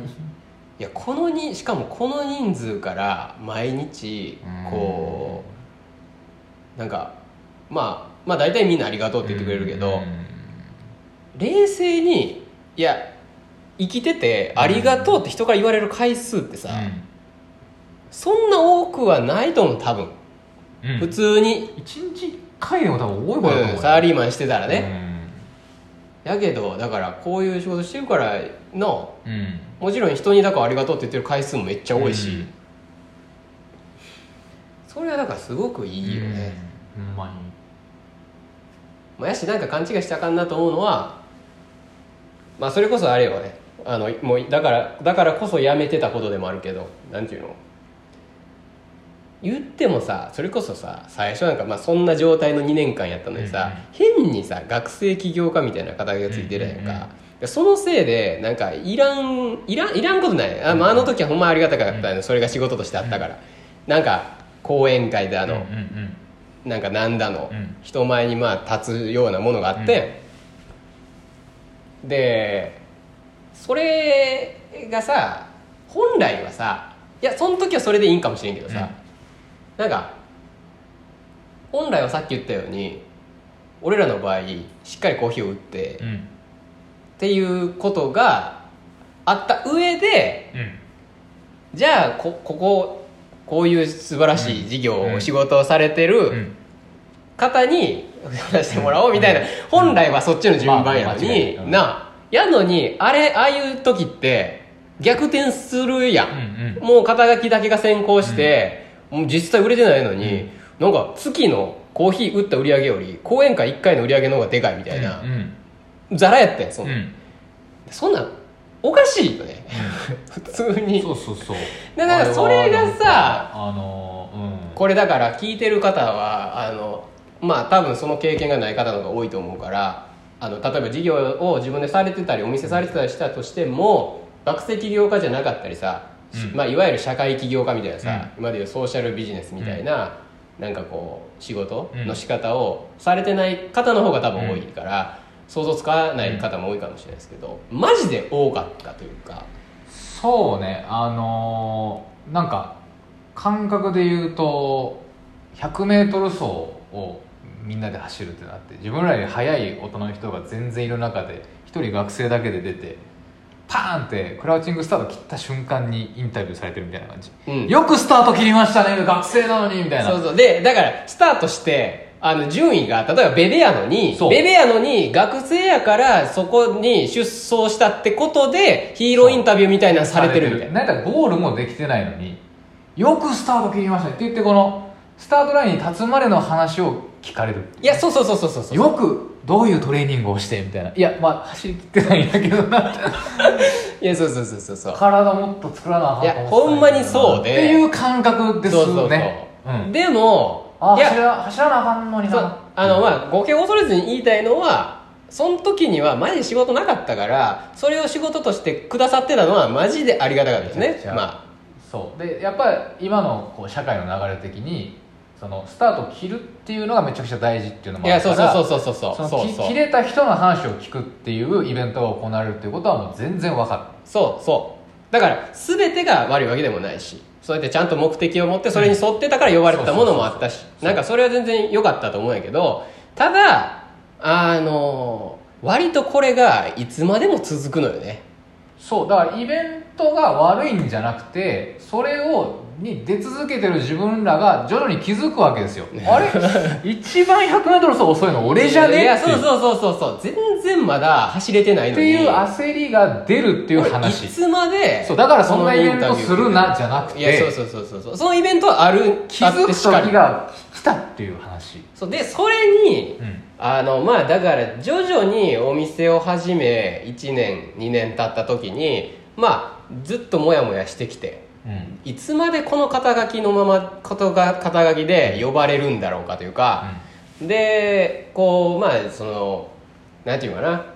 いやこのにしかもこの人数から毎日こうなんかまあまあ大体みんなありがとうって言ってくれるけど、冷静にいや生きててありがとうって人から言われる回数ってさ、そんな多くはないと思う多分、うん。普通に、一日一回でも多分多い方だと思うサラリーマンしてたらね、ねやけどだからこういう仕事してるからのもちろん人にだからありがとうって言ってる回数もめっちゃ多いし、うん。それはだからすごくいいよね、うん。ほんまにまあ、やしなんか勘違いしたかんなと思うのはまあそれこそあれよねあのもうだからだからこそやめてたことでもあるけどなんていうの？言ってもさそれこそさ最初なんかまあそんな状態の2年間やったのにさ、変にさ学生起業家みたいな肩書がついてるやんか、うんうんうんでそのせいでなんかいらんいらんいらんことない。あ,、まあ、あの時はほんまありがたかったの、それが仕事としてあったから、なんか講演会であの、うんうんなんかなんだの、うん。人前にまあ立つようなものがあって、でそれがさ本来はさいやその時はそれでいいんかもしれんけどさ、なんか本来はさっき言ったように俺らの場合しっかりコーヒーを売って、っうん。うんていうことがあった上でうん。じゃあここここういう素晴らしい事業うん。を仕事をされてる、うん。方に [laughs] 出してもらおうみたいな、本来はそっちの順番やのに、ない。うん。なやのにあれああいう時って逆転するやん、うんうん。もう肩書きだけが先行して、もう実際売れてないのに、なんか月のコーヒー売った売り上げより講演会1回の売り上げの方がでかいみたいなう、んザラやったんそんな。ん、うん。そんなんおかしいよね、[laughs] 普通に。そうそうそう。だからそれがさあのうん。これだから聞いてる方はあのまあ多分その経験がない方の方が多いと思うからあの例えば事業を自分でされてたりお店されてたりしたとしても学生起業家じゃなかったりさ、しうん。まあ、いわゆる社会起業家みたいなさ、今でいうソーシャルビジネスみたいな、なんかこう仕事の仕方をされてない方の方が多分多いから、想像つかない方も多いかもしれないですけどマジで多かったというか。そうねあのーなんか感覚で言うと 100m 走をみんなで走るってなって自分らより速い大人の人が全然いる中で一人学生だけで出てパーンってクラウチングスタート切った瞬間にインタビューされてるみたいな感じ、うん。よくスタート切りましたね学生なのにみたいな。そうそう。でだからスタートしてあの順位が例えばベベやのにベベやのに学生やからそこに出走したってことでヒーローインタビューみたいなのされてるみたいな。なんかゴールもできてないのによくスタート切りましたね。って言ってこのスタートラインに立つまでの話を聞かれるいやそうそうそうそうそうそう。よくどういうトレーニングをしてみたいな。いやまあ走りきってないんだけどな。[laughs] いやそうそうそうそうそう。体もっと作らなあかんといやほんまにそうで。っていう感覚ですね。そうそうそう、う。ん、でもいやあ走ら走らなあかんのにそうなあのまあ語弊を恐れずに言いたいのはその時にはマジで仕事なかったからそれを仕事としてくださってたのはマジでありがたかったですね。まそう。でやっぱり今のこう社会の流れ的にそのスタートを切るっていうのがめちゃくちゃ大事っていうのもあるからそうそうそうそうそうそう。そうき切れた人の話を聞くっていうイベントが行われるっていうことはもう全然分かそうそう。だから全てが悪いわけでもないしそうやってちゃんと目的を持ってそれに沿ってたから呼ばれてたものもあったしなんかそれは全然良かったと思うんやけどただあの割とこれがいつまでも続くのよね。そうだからイベントが悪いんじゃなくてそれをに出続けてる自分らが徐々に気づくわけですよ。あれ？[laughs] 一番 100m 走遅いの俺じゃね？いやっていう。そうそうそうそう。そう全然まだ走れてないのに。っていう焦りが出るっていう話。いつまでそうだからそんなイベントするなじゃなくて。いやそうそうそうそうそう。そのイベントはある気づく時が来たっていう話。そう。でそれに、うん。あのまあだから徐々にお店を始め1年2年経った時にまあずっとモヤモヤしてきてうん。いつまでこの肩書きのままことが肩書きで呼ばれるんだろうかというか、でこうまあそのなんていうかな。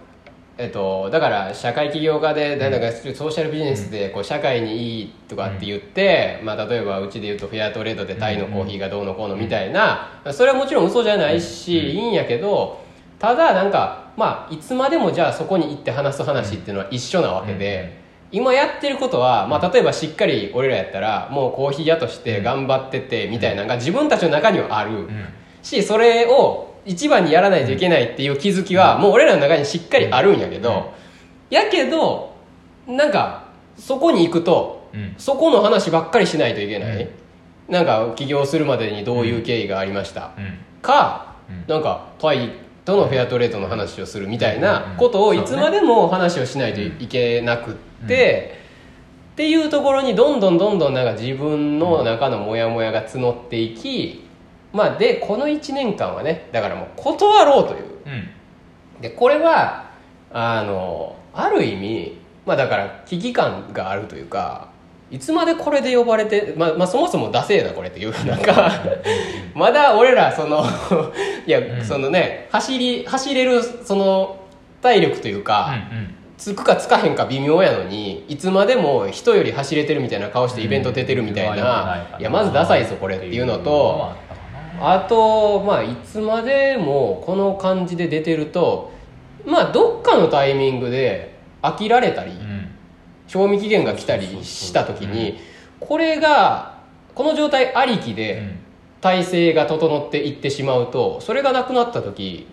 えっと、だから社会起業家でなんだかソーシャルビジネスでこう社会にいいとかって言って、まあ、例えばうちで言うとフェアトレードでタイのコーヒーがどうのこうのみたいなそれはもちろん嘘じゃないしいいんやけどただなんかまあいつまでもじゃあそこに行って話す話っていうのは一緒なわけで今やってることは、まあ、例えばしっかり俺らやったらもうコーヒー屋として頑張っててみたいなのが自分たちの中にはある。うん。しそれを一番にやらないといけないっていう気づきはもう俺らの中にしっかりあるんやけど、やけどなんかそこに行くとうん。そこの話ばっかりしないといけない、なんか起業するまでにどういう経緯がありました、うん。か、うん。なんかタイとのフェアトレードの話をするみたいなことをいつまでも話をしないといけなくって、っていうところにどんどんどんどんなんか自分の中のモヤモヤが募っていき、まあでこの1年間はねだからもう断ろうという。うん。でこれはあのある意味まあだから危機感があるというかいつまでこれで呼ばれて、まあ、まあそもそもダセえなこれっていう [laughs] なんかまだ俺らそのいや、うん。そのね走り走れるその体力というか、つくかつかへんか微妙やのにいつまでも人より走れてるみたいな顔してイベント出てるみたいな、いやまずダサいぞこれっていうのとあとまあいつまでもこの感じで出てるとまあどっかのタイミングで飽きられたり、賞味期限が来たりした時にこれがこの状態ありきで体制が整っていってしまうとそれがなくなった時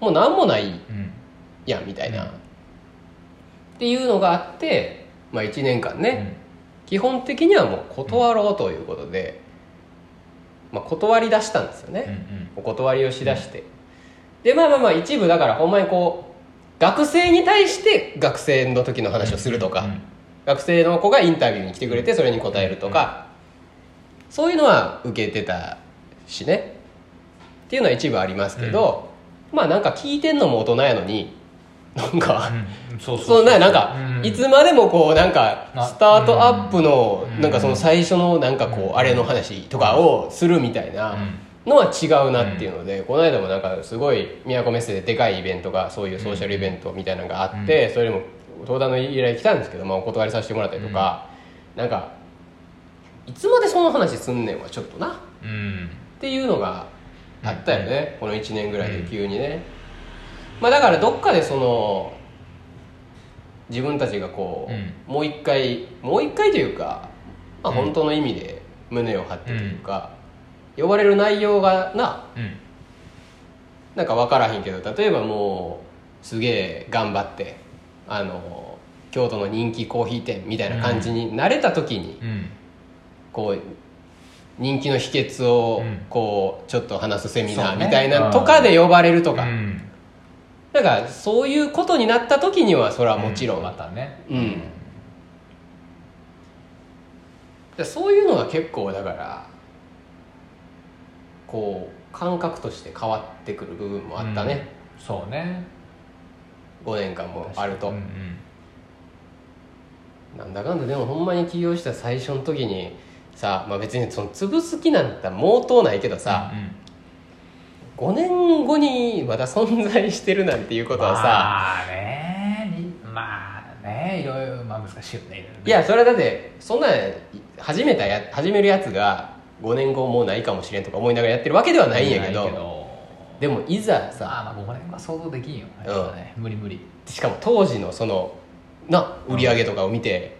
もう何もないやんみたいな、っていうのがあって、まあ、1年間ね、基本的にはもう断ろうということで、まあ、断り出したんですよね、うんうん。お断りをしだして、でまあまあまあ一部だからほんまにこう学生に対して学生の時の話をするとか、うん学生の子がインタビューに来てくれてそれに答えるとか、そういうのは受けてたしね。っていうのは一部ありますけど、まあなんか聞いてんのも大人やのになんか、うんそうそうななんか、うん。いつまでもこうなんかあスタートアップのうん。なんかその最初のなんかこうあれの話とかをするみたいなのは違うなっていうので、この間もなんかすごい宮古メッセででかいイベントがそういうソーシャルイベントみたいなのがあって、それも登壇の依頼来たんですけど、まあ、お断りさせてもらったりとか、なんかいつまでその話すんねんはちょっとな。っうん。ていうのがあったよね、この1年ぐらいで急にね、まあだからどっかでその自分たちがこう、うん。もう一回もう一回というか、まあ、本当の意味で胸を張ってというか、呼ばれる内容がなうん。なんか分からへんけど例えばもうすげえ頑張ってあの京都の人気コーヒー店みたいな感じになれた時に、うん。こう人気の秘訣をうん。こうちょっと話すセミナーみたいなとかで呼ばれるとか、うんだからそういうことになった時にはそれはもちろん、またね。うん。でそういうのが結構だからこう感覚として変わってくる部分もあったね、うん。そうね。5年間もあると、うんうん。なんだかんだでもほんまに起業した最初の時にさ、まあ、別にその潰す気なんて毛頭ないけどさ、5年後にまだ存在してるなんていうことはさ、まあねにまあねいろいろまあ難しいよね。ろろねいやそれはだってそんな始めたや始めるやつが5年後もうないかもしれんとか思いながらやってるわけではないんやけどでもいざまあさまあ5年は想像できんよ、うん。無理無理。しかも当時のそのな売り上げとかを見て、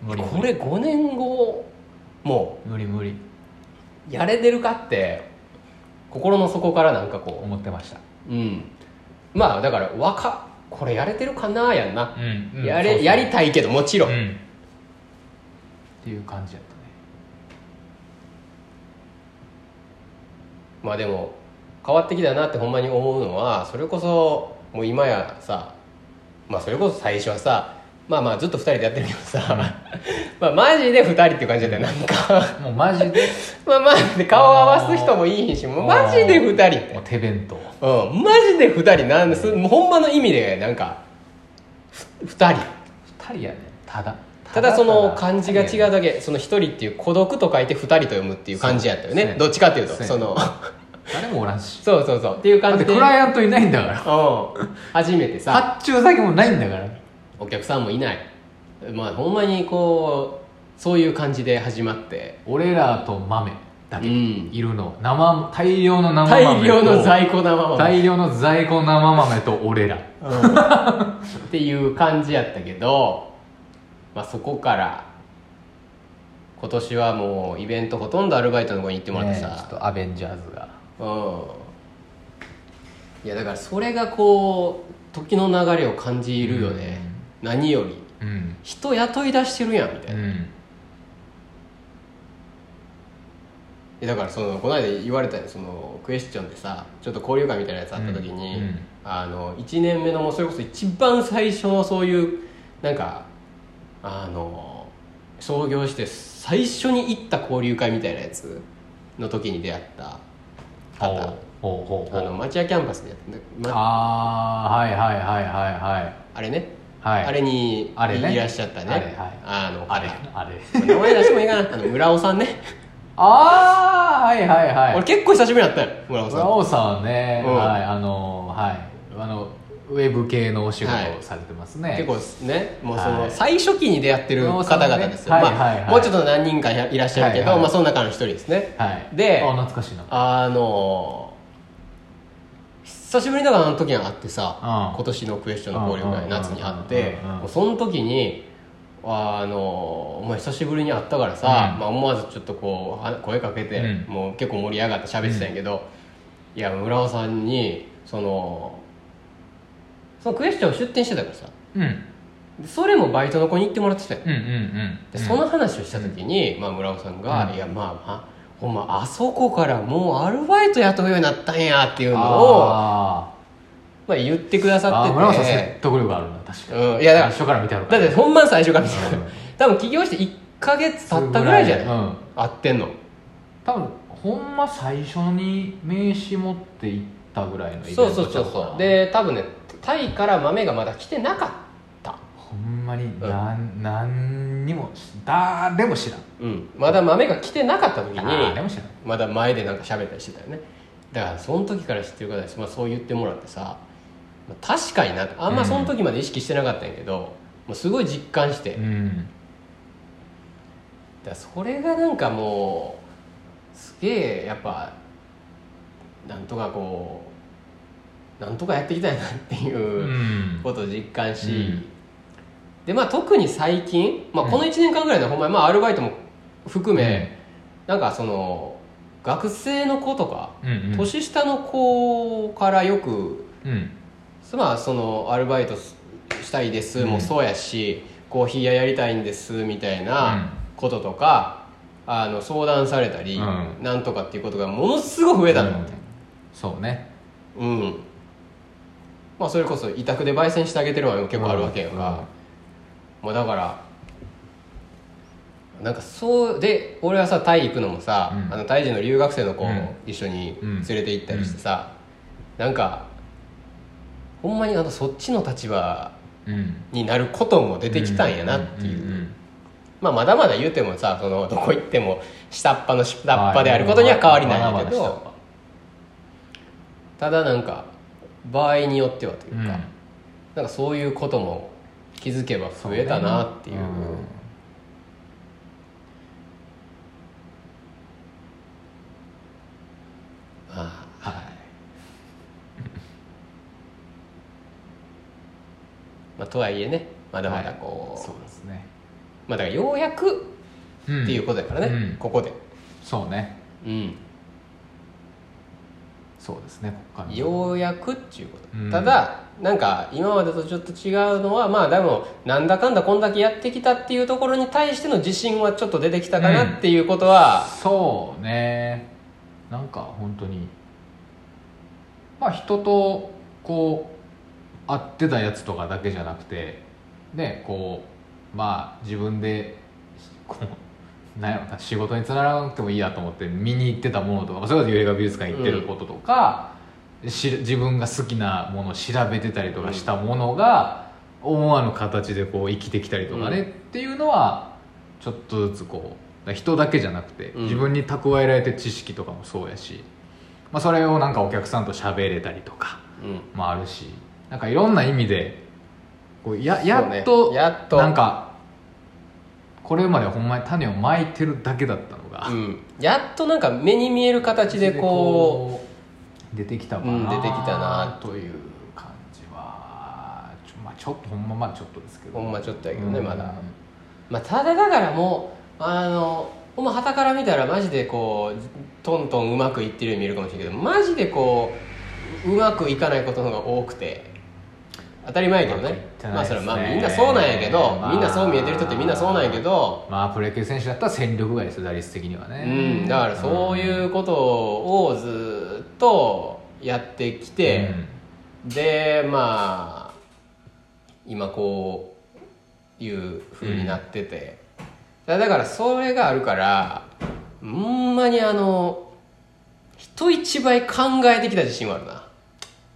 無理無理。これ5年後も無理無理。うやれてるかって心の底からなんかこ思ってました。ううん。まあだから若これやれてるかなやんな、うんうん。ややりたいけどもちろん、うん。っていう感じやったね。まあでも変わってきたなってほんまに思うのはそれこそもう今やさまあそれこそ最初はさまあまあずっと2人でやってるけどさ。[laughs] まあマジで2人っていう感じだったよなんか。もうマジで？[laughs] まあマジで顔合わす人もいいしもうマジで2人。ってもう手弁当。うんマジで2人なんですもうほんまの意味でなんか2人。二人やね。ただ。ただその漢字が違ううだけその一人っていう孤独と書いて二人と読むっていう感じやったよね。どっちかっていうとその。誰もおらんし。そうそうそう。っていうだって感じでクライアントいないんだから。うん。初めてさ。発注先もないんだからお客さんもいない。まあほんまにこうそういう感じで始まって。俺らと豆だけ。うん。いるの。生大量の生豆と。大量の在庫生も大量の在庫生豆と俺ら。っていう感じやったけど、まあ、そこから今年はもうイベントほとんどアルバイトの子に行ってもらってさ、ねちょっとアベンジャーズが。うん。いやだからそれがこう時の流れを感じるよね、何よりうん。人雇い出してるやんみたいな、うん。えだからそのこの間言われたよそのクエスチョンでさちょっと交流会みたいなやつあった時に、うん。うんあの1年目のもうそれこそ一番最初のそういうなんかあの創業して最初に行った交流会みたいなやつの時に出会った方。ほうほうほうあの町屋キャンパスでやって、ま、ああはいはいはいはいはい。あれね、はい。あれにあれね。いらっしゃったね。あれはい。あのあれ。方あれ。[laughs] 名前出してもいいかな。あの村尾さんね。[laughs] ああはいはいはい。俺結構久しぶりだったよ村尾さん。村尾さんはね、うん。はいあのはい。あのウェブ系のお仕事はいをされてますね、結構ねもうそのはい。最初期に出会ってる方々ですよ、はいはいはい。まあ、もうちょっと何人かいらっしゃるけど、はいはい。まあ、その中の一人ですね。はい。であ懐かしいな。あの久しぶりだからあの時に会ってさ、うん。今年のクエスチョンの交流会うん夏に会ってうその時にあのお前久しぶりに会ったからさ、うん。まあ、思わずちょっとこうは声かけて、うん。もう結構盛り上がって喋ってたんやけど、いや村尾さんにそのそのクエスチョン出店してたからさ。うん。でそれもバイトの子に行ってもらってたよ、うんうんうん。でその話をした時に、まあ、村尾さんが「うん。いやまあまあほんまあそこからもうアルバイト雇うようになったんや」っていうのをあまあ、言ってくだーさってて。村尾さん説得力あるな確かに、うんいやだから最初から見てあるだって本番最初から見てうん。[laughs] 多分起業して1か月経ったぐらいじゃない、うん。会ってんの。多分ほんま最初に名刺持って行ったぐらいのイベントそうそうそうそう。で多分ねタイから豆がまだ来てなかったほんまになん、なんにも誰も知らん。うん。まだ豆が来てなかった時も知らん。まだ前でなんか喋ったりしてたよね。だからその時から知ってる方です、まあ、そう言ってもらってさまあ確かになあんまその時まで意識してなかったんやけど、もうすごい実感して、うん。だからそれがなんかもうすげえやっぱなんとかこうなんとかやっていきたいなっていううん。ことを実感し、うんでまあ特に最近、まあ、この1年間ぐらいのほんまにまあアルバイトも含め、なんかその学生の子とか、うんうん。年下の子からよくうん。まあそのアルバイトしたいですもそうやし、コーヒー屋やりたいんですみたいなこととか、あの相談されたり、うん。なんとかっていうことがものすごく増えたの、うん。そうね。うん。まあそれこそ委託で焙煎してあげてるのも結構あるわけやんか、まあだからなんかそうで俺はさタイ行くのもさ、うん。あのタイ人の留学生の子をうん。一緒にうん。連れて行ったりしてさ、なんかほんまにあのそっちの立場うん。になることも出てきたんやなっていう,、んんんまあまだまだ言うてもさそのどこ行っても下っ端の下っ端であることには変わりないんだけまだまだ下っどただなんか場合によってはという端か、なんかそういうことも気づけば増えたなっていう。そうね。ああ。はい。[laughs] まあ、とはいえねまだまだこう,、そうですね。まあだからようやくっていうことだからね、うん。ここで。そうね。うん。そうですねようやくっていうこと、うん。ただなんか今までとちょっと違うのはまあでもなんだかんだこんだけやってきたっていうところに対しての自信はちょっと出てきたかなっていうことは、そうね。なんか本当にまあ人とこう会ってたやつとかだけじゃなくてねこうまあ自分でこうなんやろな仕事につながらなくてもいいやと思って見に行ってたものとかそれこそ映画美術館行ってることとか、し自分が好きなものを調べてたりとかしたものが思わぬ形でこう生きてきたりとかね、うん。っていうのはちょっとずつこう人だけじゃなくて、うん。自分に蓄えられてる知識とかもそうやし、まあ、それをなんかお客さんと喋れたりとかうん。もあるしなんかいろんな意味でこうややそうね。っとやっと。なんかこれまでほんまに種をまいてるだけだったのが、うん、やっとなんか目に見える形でこう出てきたかな、うん出てきたな。という感じはちょ,、まあ、ちょっとほんままあちょっとですけど。ほんまちょっとやけどねうん。まだ。う、まあ、ただだからもうあのほんま旗から見たらマジでこうトントンうまくいってるように見えるかもしれないけどマジでこううまくいかないことの方が多くて当たり前やけどね。ってないまあそれはまあみんなそうなんやけど、まあ。みんなそう見えてる人ってみんなそうなんやけどまあプロ野球選手だったら戦力外ですよ打率的にはね。うん、だからそういうことをずっとやってきて、でまあ今こういう風になってて、だだからそれがあるからほんまにあの人一倍考えてきた自信はあるな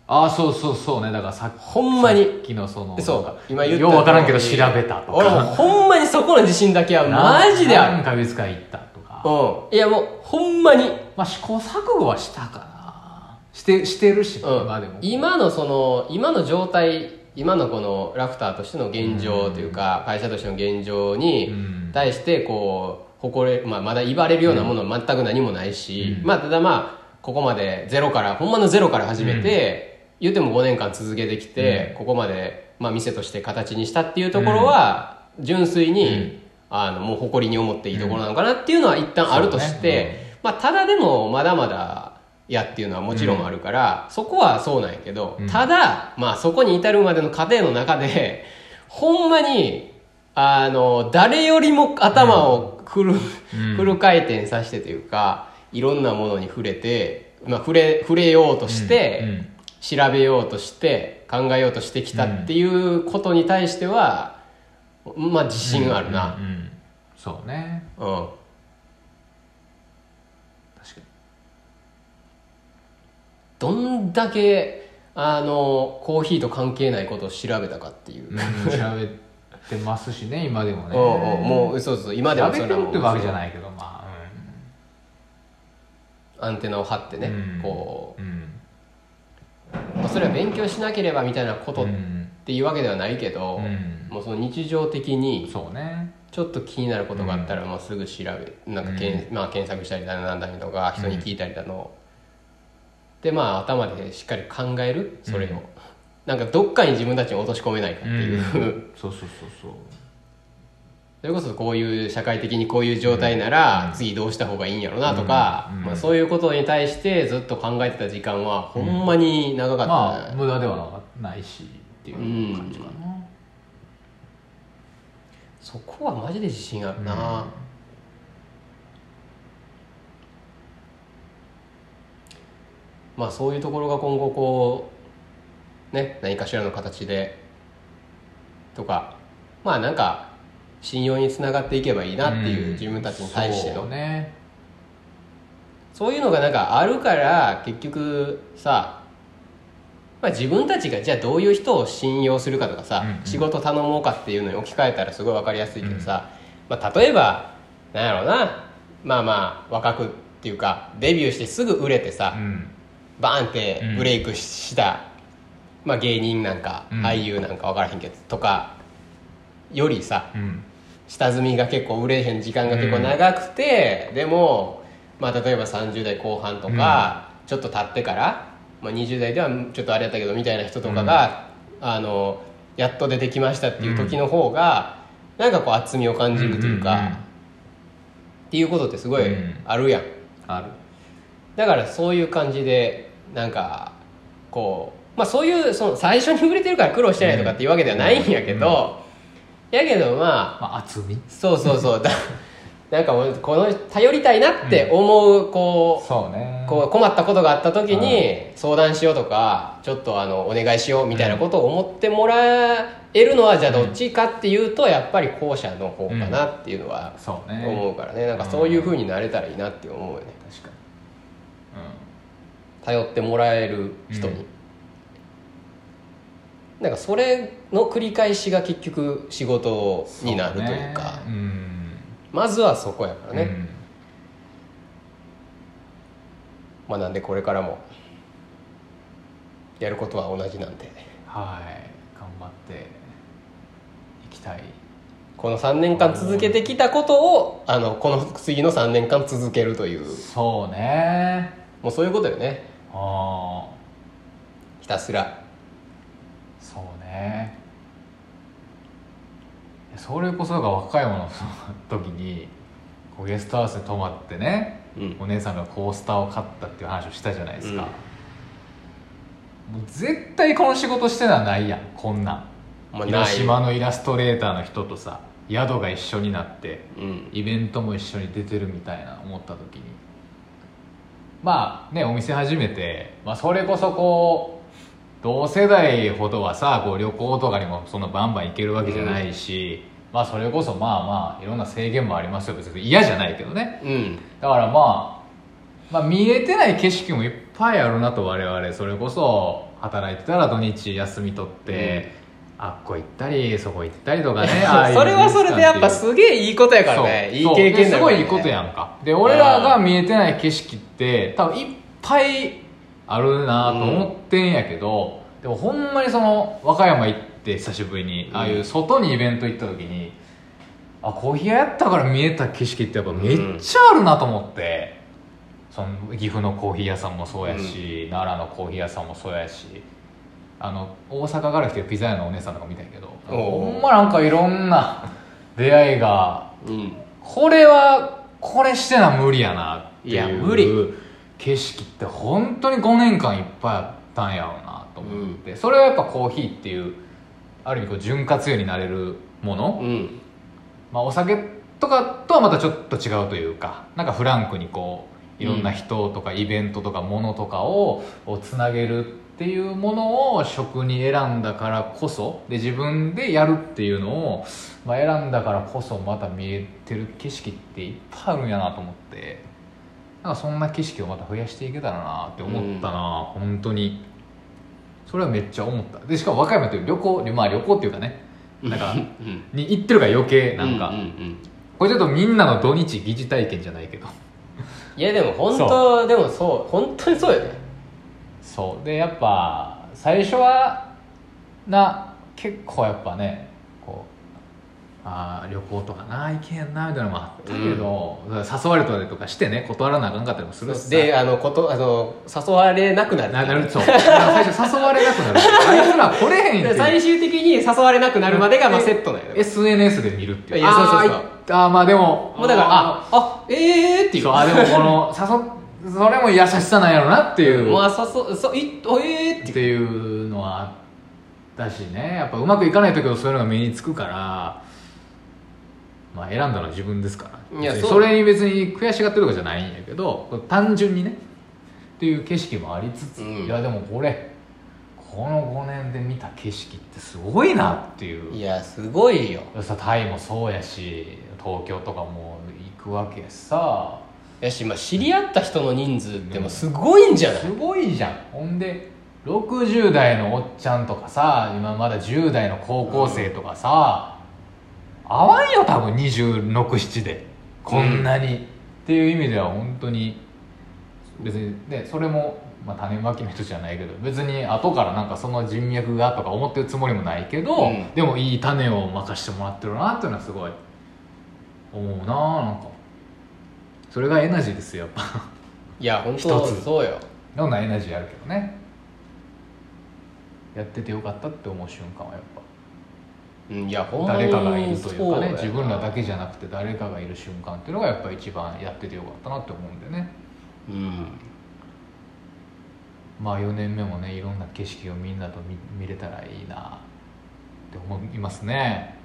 ああそうそうそうね。だからさほんまにさっきのそのそう。今言ったよう分からんけど調べたとか。俺もほんまにそこの自信だけはマジである。なんか美術館行ったとか。うん。いやもうほんまに。まあ試行錯誤はしたかな。してしてるし、うん。今でも。今のその今の状態今のこのラフターとしての現状というか、会社としての現状にうん。対してこう誇れ、まあ、まだ言われるようなものは全く何もないし、うん。まあただまあここまでゼロからほんまのゼロから始めて、言っても5年間続けてきて、ここまで、まあ、店として形にしたっていうところは純粋に、あのもう誇りに思っていいところなのかなっていうのは一旦あるとして、まあ、ただでもまだまだやっていうのはもちろんあるから、そこはそうなんやけど、うん。ただ、まあ、そこに至るまでの過程の中で [laughs] ほんまにあの誰よりも頭をフル,、うん。フル回転させてというかいろんなものに触れて、まあ、触れ触れようとして、調べようとして考えようとしてきたっていうことに対しては、まあ自信あるな。うんうんうん。そうね。うん。確かに。どんだけあのコーヒーと関係ないことを調べたかっていう、うん調べてますしね今でもね。[laughs] うんうんもうそうそう今でも調べてるってわけじゃいないけどまあアンテナを張ってね、うん。こう。んうん。う、まあ、それは勉強しなければみたいなことっうん。ていうわけではないけど、うん。もうその日常的にそうね。ちょっと気になることがあったら、まあ、すぐ調べなんかけん、まあ、検索したりだなんだりとか人に聞いたりだの、でまあ頭でしっかり考えるそれを、うん。なんかどっかに自分たちに落とし込めないかっていう、そうそうそうそうそれこそこういう社会的にこういう状態なら、うん。次どうした方がいいんやろうなとか、まあ、そういうことに対してずっと考えてた時間はほんまに長かった、まあ無駄ではないしっていう感じかな、そこはマジで自信あるな、まあそういうところが今後こうね何かしらの形でとかまあなんか信用につながっていけばいいなっていう、ん。自分たちに対しての。そうね。そういうのがなんかあるから結局さ、まあ、自分たちがじゃあどういう人を信用するかとかさ、うんうん。仕事頼もうかっていうのに置き換えたらすごい分かりやすいけどさ、まあ、例えばなんやろうなまあまあ若くっていうかデビューしてすぐ売れてさ、うん。バーンってブレイクした、まあ、芸人なんか、うん。俳優なんか分からへんけどとかよりさうん。下積みが結構売れへん時間が結構長くて、でも、まあ、例えば30代後半とか、ちょっと経ってから、まあ、20代ではちょっとあれやったけどみたいな人とかが、あのやっと出てきましたっていう時の方が、なんかこう厚みを感じるというか、うんうんうん。っていうことってすごいうん。あるやん、ある。だからそういう感じでなんかこまあそういうその最初に売れてるから苦労してないとかっていうわけではないんやけど、やけどまあまあ厚み？そうそうそう。だ [laughs] なんかもうこの頼りたいなって思うこう、そうね。こう困ったことがあった時に相談しようとかちょっとあのお願いしようみたいなことを思ってもらえるのはじゃあどっちかっていうとやっぱり後者の方かなっていうのは思うからね。なんかそういうふうになれたらいいなって思うよね。確かに。頼ってもらえる人に、うんなんかそれの繰り返しが結局仕事うんになるというか。ね。うん。まずはそこやからね、うん。まあなんでこれからも。やることは同じなんで。はい。頑張っていきたい。この3年間続けてきたことをあのこの次の3年間続けるという。そうね。もうそういうことよね。ああひたすらね。それこそが若い者の時にこうゲストハウスに泊まってね、うん。お姉さんがコースターを買ったっていう話をしたじゃないですか、うんもう絶対この仕事してのはないやんこんなん。広島のイラストレーターの人とさ宿が一緒になってうん。イベントも一緒に出てるみたいな思った時に。まあねお店始めて、まあ、それこそこう同世代ほどはさこう旅行とかにもそんなバンバン行けるわけじゃないし、まあそれこそまあまあいろんな制限もありますよ。別に嫌じゃないけどね。うん。だからまあ、まあ見えてない景色もいっぱいあるなと我々。それこそ働いてたら土日休み取って、あっこ行ったりそこ行ったりとかね [laughs] それはそれでやっぱすげえいいことやからね。いい経験だそう。ですごいいいことやんか。で俺らが見えてない景色って多分いっぱいあるなと思ってんやけど、でもほんまにその和歌山行って久しぶりに、うん。ああいう外にイベント行った時にあコーヒー屋やったから見えた景色ってやっぱめっちゃあるなと思って、その岐阜のコーヒー屋さんもそうやし、奈良のコーヒー屋さんもそうやし。あの大阪から来てるピザ屋のお姉さんとか見たんやけどほんまなんかいろんな [laughs] 出会いがうん。これはこれしてな無理やなっていう。いや無理景色って本当に5年間いっぱいあったんやろうなと思って、それはやっぱコーヒーっていうある意味こう潤滑油になれるもの、うん。まあ、お酒とかとはまたちょっと違うというかなんかフランクにこういろんな人とかイベントとかものとかををつなげるっていうものを食に選んだからこそで自分でやるっていうのを、まあ、選んだからこそまた見えてる景色っていっぱいあるんやなと思ってなんかそんな景色をまた増やしていけたらなって思ったな、本当に。それはめっちゃ思った。でしかも和歌山って旅行まあ旅行っていうかね。なんかうん。に行ってるから余計なんか、うんうんうん。これちょっとみんなの土日疑似体験じゃないけど。いやでも本当でもそう本当にそうよね。そう。でやっぱ最初はな結構やっぱねあー旅行とかな行けんなみたいなのもあったけど、誘われたりとかしてね断らなあかんかったりもするしさ。であのことあの誘われなくなる。ななる。そう。最初誘われなくなる。[laughs] あいつら来れへん最終的に誘われなくなるまでがまあセットなんよね。SNS で見るっていう。いやそうそうそう。あまあでももうだからあああええー、っていう。そうあでもこの誘それも優しさなんやろなっていう。まあ誘そういおえー、っていう。のはあったしね。やっぱうまくいかない時はそういうのが目につくからまあ選んだのは自分ですから。いやそれに別に悔しがってるとかじゃないんやけど単純にねっていう景色もありつつ、うん。いやでもこれこの5年で見た景色ってすごいなっていう。いやすごいよ。さタイもそうやし東京とかも行くわけさ。やし、まあ、知り合った人の人数ってもうすごいんじゃない、すごいじゃん。ほんで60代のおっちゃんとかさ今まだ10代の高校生とかさ、合わんよ多分267で。こんなに、っていう意味では本当に別にねそれも、まあ、種まきの人じゃないけど別に後からなんかその人脈がとか思ってるつもりもないけど、うん。でもいい種を任してもらってるなっていうのはすごい思うななんか。それがエナジーですよやっぱ。いや本一当つ。そうよ。いろんなエナジーあるけどね。やっててよかったって思う瞬間はやっうんいや誰かがいるというかね自分らだけじゃなくて誰かがいる瞬間っていうのがやっぱ一番やっててよかったなって思うんでね。うん。まあ4年目もねいろんな景色をみんなと見見れたらいいなって思いますね。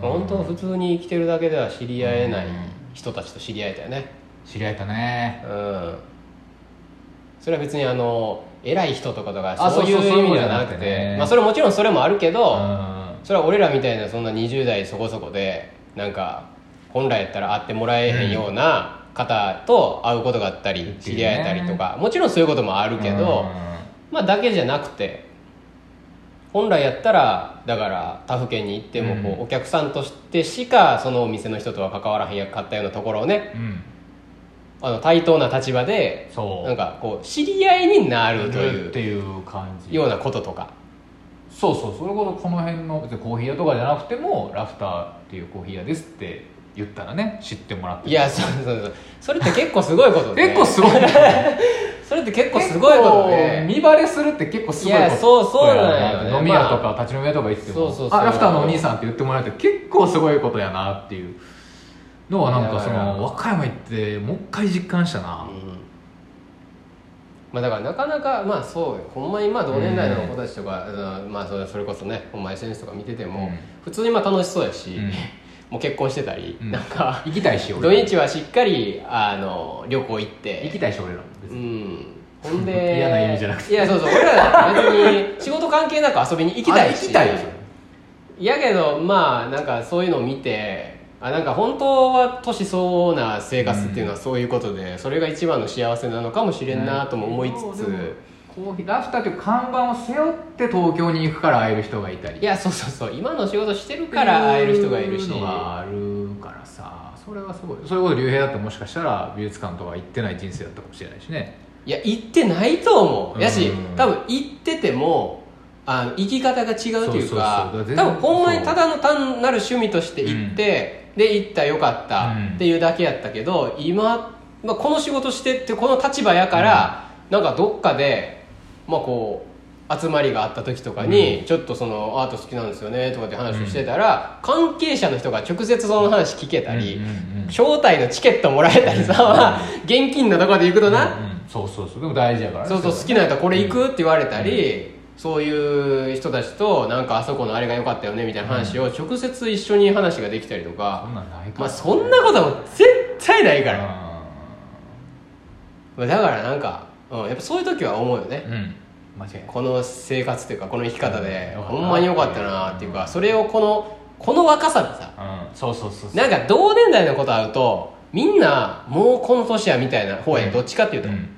本当普通に生きてるだけでは知り合えない人たちと知り合えたよね。知り合えたね。うん。それは別にあの偉い人とかとかあそういう意味ではなくて。まあそれもちろんそれもあるけど、うんそれは俺らみたいなそんな20代そこそこでなんか本来やったら会ってもらえへんような方と会うことがあったり、知り合えたりとかもちろんそういうこともあるけど、まあだけじゃなくて本来やったらだから他府県に行ってもこう、うん。お客さんとしてしかそのお店の人とは関わらへんやかったようなところをねあの対等な立場でなんかこう知り合いになるというっていう感じ。ようなこととかそうそうそれこそこの辺の別にコーヒー屋とかじゃなくてもラフターっていうコーヒー屋ですって言ったらね知ってもらっていやそうそうそう。それって結構すごいことで。結構すごい [laughs] それって結構すごいことで。見バレするって結構すごいこと。いやそうそうなんよね。飲み屋とか立ち飲み屋とか行っても、そうそうそう。あラフターのお兄さんって言ってもらえて結構すごいことやなっていうのはなんかその和歌山行ってもう一回実感したな、うんまあだからなかなかまあそうよ。ほんまにまあ同年代の子たちとか、うん。まあそれそれこそねほんま SNS とか見てても、うん。普通にまあ楽しそうやし、うん。もう結婚してたり、うん。なんか行きたいし土日はしっかりあの旅行行って。行きたいし俺らうに、ん。ほんで [laughs] 嫌な意味じゃなくて。いやそうそう俺らだって別に仕事関係なく遊びに行きたいし。あ行きたいやけどまあなんかそういうのを見てあなんか本当は年相応な生活っていうのはそういうことで、それが一番の幸せなのかもしれんなとも思いつつ、コーヒーラフターという看板を背負って東京に行くから会える人がいたり。いやそうそうそう。今の仕事してるから会える人がいるしのがあるからさ。それはすごい。それこそ竜兵だってもしかしたら美術館とか行ってない人生だったかもしれないしね。いや行ってないと思う。やしうん多分行っててもあの生き方が違うというか多分ほんまにただの単なる趣味として行って、で行ったよかったうん。っていうだけやったけど今、まあ、この仕事してってこの立場やから、なんかどっかでまあこう集まりがあった時とかに、ちょっとそのアート好きなんですよねとかって話をしてたら、関係者の人が直接その話聞けたり、うんうんうん。招待のチケットもらえたりさ、まあ現金のとこで行くとな、うんうん。そうそうそう。でも大事やからね。そうそう好きな人はこれ行くって言われたり、そういう人たちとなんかあそこのあれが良かったよねみたいな話を直接一緒に話ができたりとそか、んなんないから。まあそんなことも絶対ないから、うだからなんか、うん、やっぱそういう時は思うよね、んうん。間違いない。この生活っていうかこの生き方でうん。ほんまに良かったなっていうかそれをこのこの若さでさうんそうそうそうそう。なんか同年代のこと会うとみんなもうこの年やみたいな方や、うん。どっちかっていうと、うん。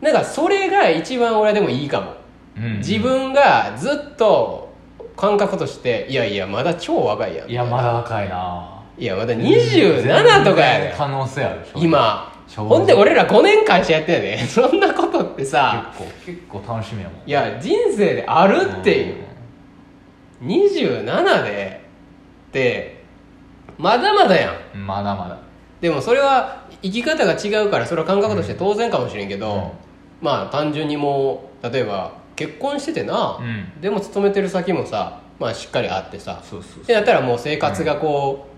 なんかそれが一番俺はでもいいかも、うん。自分がずっと感覚としていやいやまだ超若いやん。いやまだ若いな。いやまだ27とかやで。可能性ある今。正直。ほんで俺ら5年間してやってんね [laughs] そんなことってさ。結構結構楽しみやもん。いや人生であるっていう。27でってまだまだやんうん。まだまだ。でもそれは生き方が違うからそれは感覚として当然かもしれんけど、うん。まあ単純にもう例えば結婚しててな、うん。でも勤めてる先もさまあしっかりあってさそうそうそう。ってなったらもう生活がこう、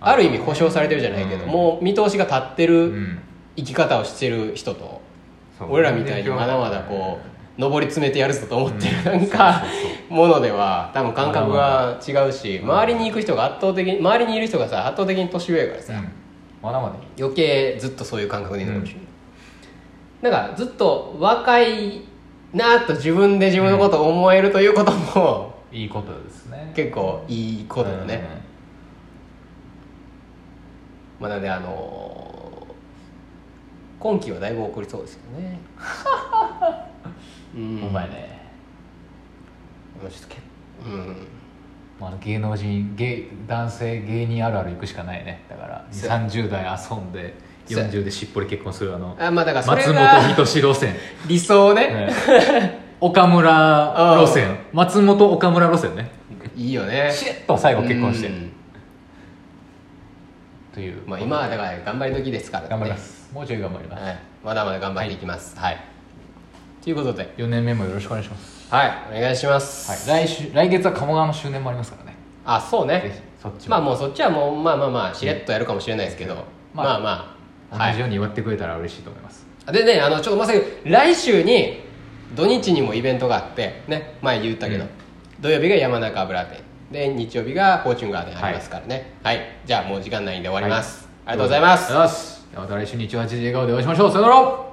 ある意味保障されてるじゃないけど、うん。もう見通しが立ってうるん。生き方をしてる人と、そう。俺らみたいにまだまだこう上り詰めてやるぞと思ってるなんかものでは多分感覚が違うし周りに行く人が圧倒的に周りにいる人がさ圧倒的に年上やからさ、うん。まだまだ。いい余計ずっとそういう感覚でいいのかもしれない、なんかずっと若いなと自分で自分のことを思えるということもいいことですね。結構いいことよね、うん。まあ、なのであのー今期はだいぶ送りそうですよね。[laughs] うん。うまいねちょっとけうん。まあ、芸能人芸男性芸人あるある行くしかないね。だからそうや30代遊んで40でしっぽり結婚するあのあまあだから松が本人志路線、理想ね、ね岡村路線。松本岡村路線ね。いいよね。シュッと最後結婚して。うん。というまあ今はだから頑張り時ですからね。頑張ります。もうちょい頑張ります、はい、まだまだ頑張っていきます。はい、ということで。4年目もよろしくお願いします、はい。お願いします、はい、来週来月は鴨川の周年もありますからね。あそうね。そっちも。まあもうそっちはもうまあまあまあしれっとやるかもしれないですけど、まあ。まあはい同じように祝ってくれたら嬉しいと思います、でねあのちょっとまさに来週に土日にもイベントがあってね前言ったけど、うん。土曜日が山中油店。で日曜日がフォーチュンガーデンありますからね。はい、じゃあもう時間ないんで終わります、ありがとうございます、ありがとうございます。ではまた来週日曜8時笑顔でお会いしましょう。さよなら